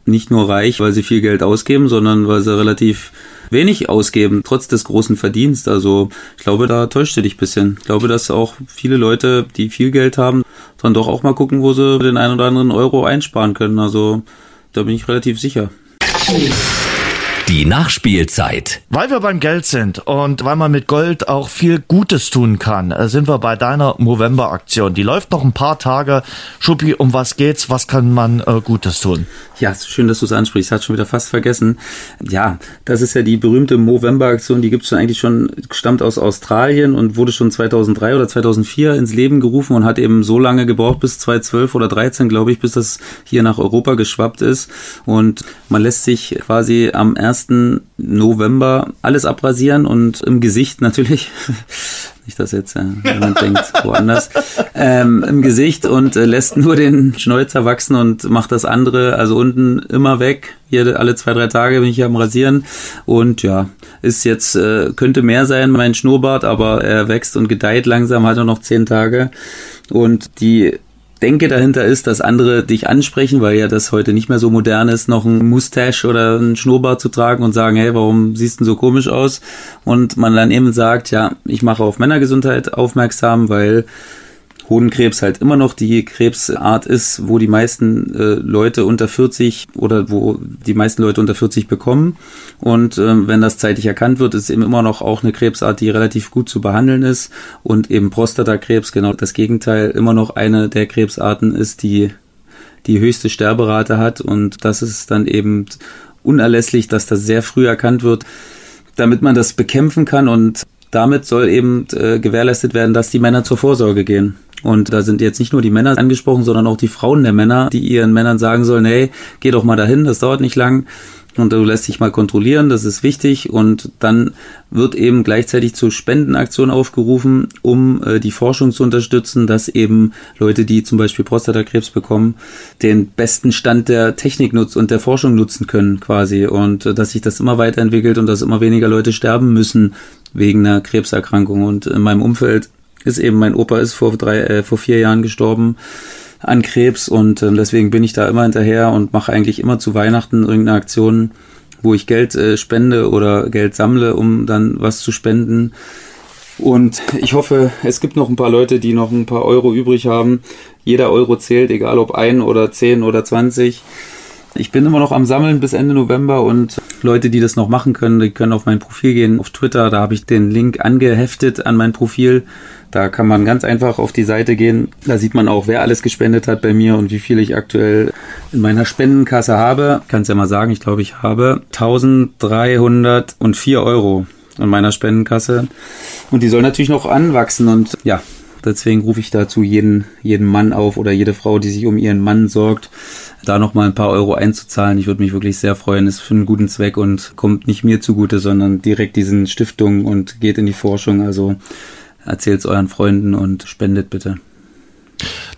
nicht nur reich, weil sie viel Geld ausgeben, sondern weil sie relativ wenig ausgeben, trotz des großen Verdienstes. Also ich glaube, da täuscht du dich ein bisschen. Ich glaube, dass auch viele Leute, die viel Geld haben, dann doch auch mal gucken, wo sie den einen oder anderen Euro einsparen können. Also da bin ich relativ sicher. Die Nachspielzeit. Weil wir beim Geld sind und weil man mit Gold auch viel Gutes tun kann, äh, sind wir bei deiner Movember-Aktion. Die läuft noch ein paar Tage. Schuppi, um was geht's? Was kann man äh, Gutes tun? Ja, schön, dass du es ansprichst. Hat schon wieder fast vergessen. Ja, das ist ja die berühmte Movember-Aktion. Die gibt es schon eigentlich schon, stammt aus Australien und wurde schon 2003 oder 2004 ins Leben gerufen und hat eben so lange gebraucht, bis 2012 oder 2013, glaube ich, bis das hier nach Europa geschwappt ist. Und man lässt sich quasi am 1. November alles abrasieren und im Gesicht natürlich nicht, dass jetzt äh, jemand denkt, woanders, ähm, im Gesicht und äh, lässt nur den Schnäuzer wachsen und macht das andere, also unten immer weg. Hier alle zwei, drei Tage bin ich hier am Rasieren und ja, ist jetzt, äh, könnte mehr sein, mein Schnurrbart, aber er wächst und gedeiht langsam, hat er noch zehn Tage. Und die Denke dahinter ist, dass andere dich ansprechen, weil ja das heute nicht mehr so modern ist, noch ein Mustache oder ein Schnurrbart zu tragen und sagen, hey, warum siehst du so komisch aus? Und man dann eben sagt, ja, ich mache auf Männergesundheit aufmerksam, weil Hodenkrebs halt immer noch die Krebsart ist, wo die meisten äh, Leute unter 40 oder wo die meisten Leute unter 40 bekommen. Und ähm, wenn das zeitig erkannt wird, ist eben immer noch auch eine Krebsart, die relativ gut zu behandeln ist. Und eben Prostatakrebs, genau das Gegenteil, immer noch eine der Krebsarten ist, die die höchste Sterberate hat. Und das ist dann eben unerlässlich, dass das sehr früh erkannt wird, damit man das bekämpfen kann und damit soll eben äh, gewährleistet werden, dass die Männer zur Vorsorge gehen. Und da sind jetzt nicht nur die Männer angesprochen, sondern auch die Frauen der Männer, die ihren Männern sagen sollen, hey, geh doch mal dahin, das dauert nicht lang. Und du lässt dich mal kontrollieren, das ist wichtig. Und dann wird eben gleichzeitig zur Spendenaktion aufgerufen, um äh, die Forschung zu unterstützen, dass eben Leute, die zum Beispiel Prostatakrebs bekommen, den besten Stand der Technik nutzen und der Forschung nutzen können quasi. Und äh, dass sich das immer weiterentwickelt und dass immer weniger Leute sterben müssen wegen einer Krebserkrankung. Und in meinem Umfeld ist eben, mein Opa ist vor drei, äh, vor vier Jahren gestorben an Krebs und äh, deswegen bin ich da immer hinterher und mache eigentlich immer zu Weihnachten irgendeine Aktion, wo ich Geld äh, spende oder Geld sammle, um dann was zu spenden. Und ich hoffe, es gibt noch ein paar Leute, die noch ein paar Euro übrig haben. Jeder Euro zählt, egal ob ein oder zehn oder zwanzig. Ich bin immer noch am Sammeln bis Ende November und Leute, die das noch machen können, die können auf mein Profil gehen, auf Twitter. Da habe ich den Link angeheftet an mein Profil. Da kann man ganz einfach auf die Seite gehen. Da sieht man auch, wer alles gespendet hat bei mir und wie viel ich aktuell in meiner Spendenkasse habe. Kann es ja mal sagen, ich glaube, ich habe 1304 Euro in meiner Spendenkasse. Und die soll natürlich noch anwachsen und ja, deswegen rufe ich dazu jeden, jeden Mann auf oder jede Frau, die sich um ihren Mann sorgt, da noch mal ein paar Euro einzuzahlen. Ich würde mich wirklich sehr freuen. Ist für einen guten Zweck und kommt nicht mir zugute, sondern direkt diesen Stiftungen und geht in die Forschung. Also erzählt es euren Freunden und spendet bitte.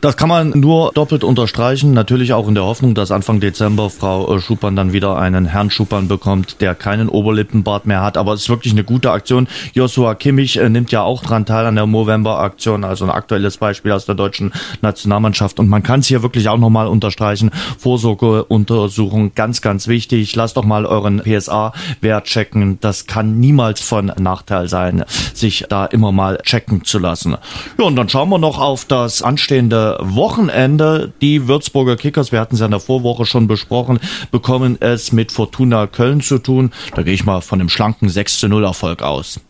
Das kann man nur doppelt unterstreichen. Natürlich auch in der Hoffnung, dass Anfang Dezember Frau äh, Schuppan dann wieder einen Herrn Schuppan bekommt, der keinen Oberlippenbart mehr hat. Aber es ist wirklich eine gute Aktion. Joshua Kimmich äh, nimmt ja auch dran teil an der Movember-Aktion, also ein aktuelles Beispiel aus der deutschen Nationalmannschaft. Und man kann es hier wirklich auch nochmal unterstreichen. Vorsorgeuntersuchung, ganz, ganz wichtig. Lasst doch mal euren PSA-Wert checken. Das kann niemals von Nachteil sein, sich da immer mal checken zu lassen. Ja, und dann schauen wir noch auf das anstehende Wochenende. Die Würzburger Kickers, wir hatten es ja in der Vorwoche schon besprochen, bekommen es mit Fortuna Köln zu tun. Da gehe ich mal von einem schlanken 6 zu 0 Erfolg aus.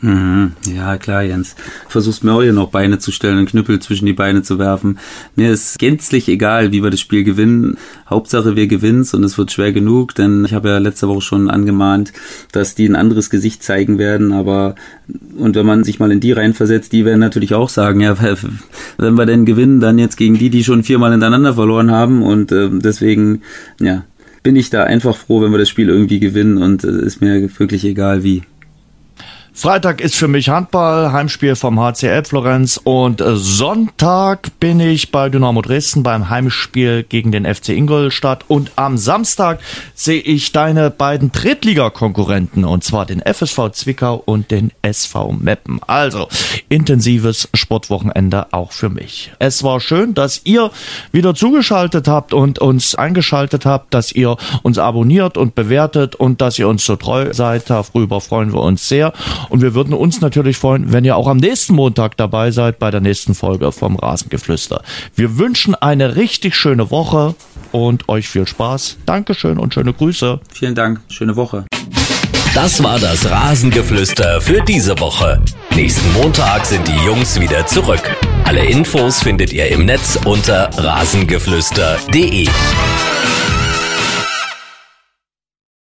Mhm. Ja, klar, Jens. Versuchst mir auch hier noch Beine zu stellen, einen Knüppel zwischen die Beine zu werfen. Mir ist gänzlich egal, wie wir das Spiel gewinnen. Hauptsache, wir gewinnt's und es wird schwer genug, denn ich habe ja letzte Woche schon angemahnt, dass die ein anderes Gesicht zeigen werden, aber und wenn man sich mal in die reinversetzt, die werden natürlich auch sagen, ja, wenn wir denn gewinnen, dann jetzt gegen die, die schon viermal hintereinander verloren haben und äh, deswegen, ja, bin ich da einfach froh, wenn wir das Spiel irgendwie gewinnen und äh, ist mir wirklich egal wie. Freitag ist für mich Handball, Heimspiel vom HCL Florenz und äh, Sonntag bin ich bei Dynamo Dresden beim Heimspiel gegen den FC Ingolstadt und am Samstag sehe ich deine beiden Drittliga-Konkurrenten und zwar den FSV Zwickau und den SV Meppen. Also intensives Sportwochenende auch für mich. Es war schön, dass ihr wieder zugeschaltet habt und uns eingeschaltet habt, dass ihr uns abonniert und bewertet und dass ihr uns so treu seid. Darüber freuen wir uns sehr. Und wir würden uns natürlich freuen, wenn ihr auch am nächsten Montag dabei seid bei der nächsten Folge vom Rasengeflüster. Wir wünschen eine richtig schöne Woche und euch viel Spaß. Dankeschön und schöne Grüße. Vielen Dank. Schöne Woche. Das war das Rasengeflüster für diese Woche. Nächsten Montag sind die Jungs wieder zurück. Alle Infos findet ihr im Netz unter rasengeflüster.de.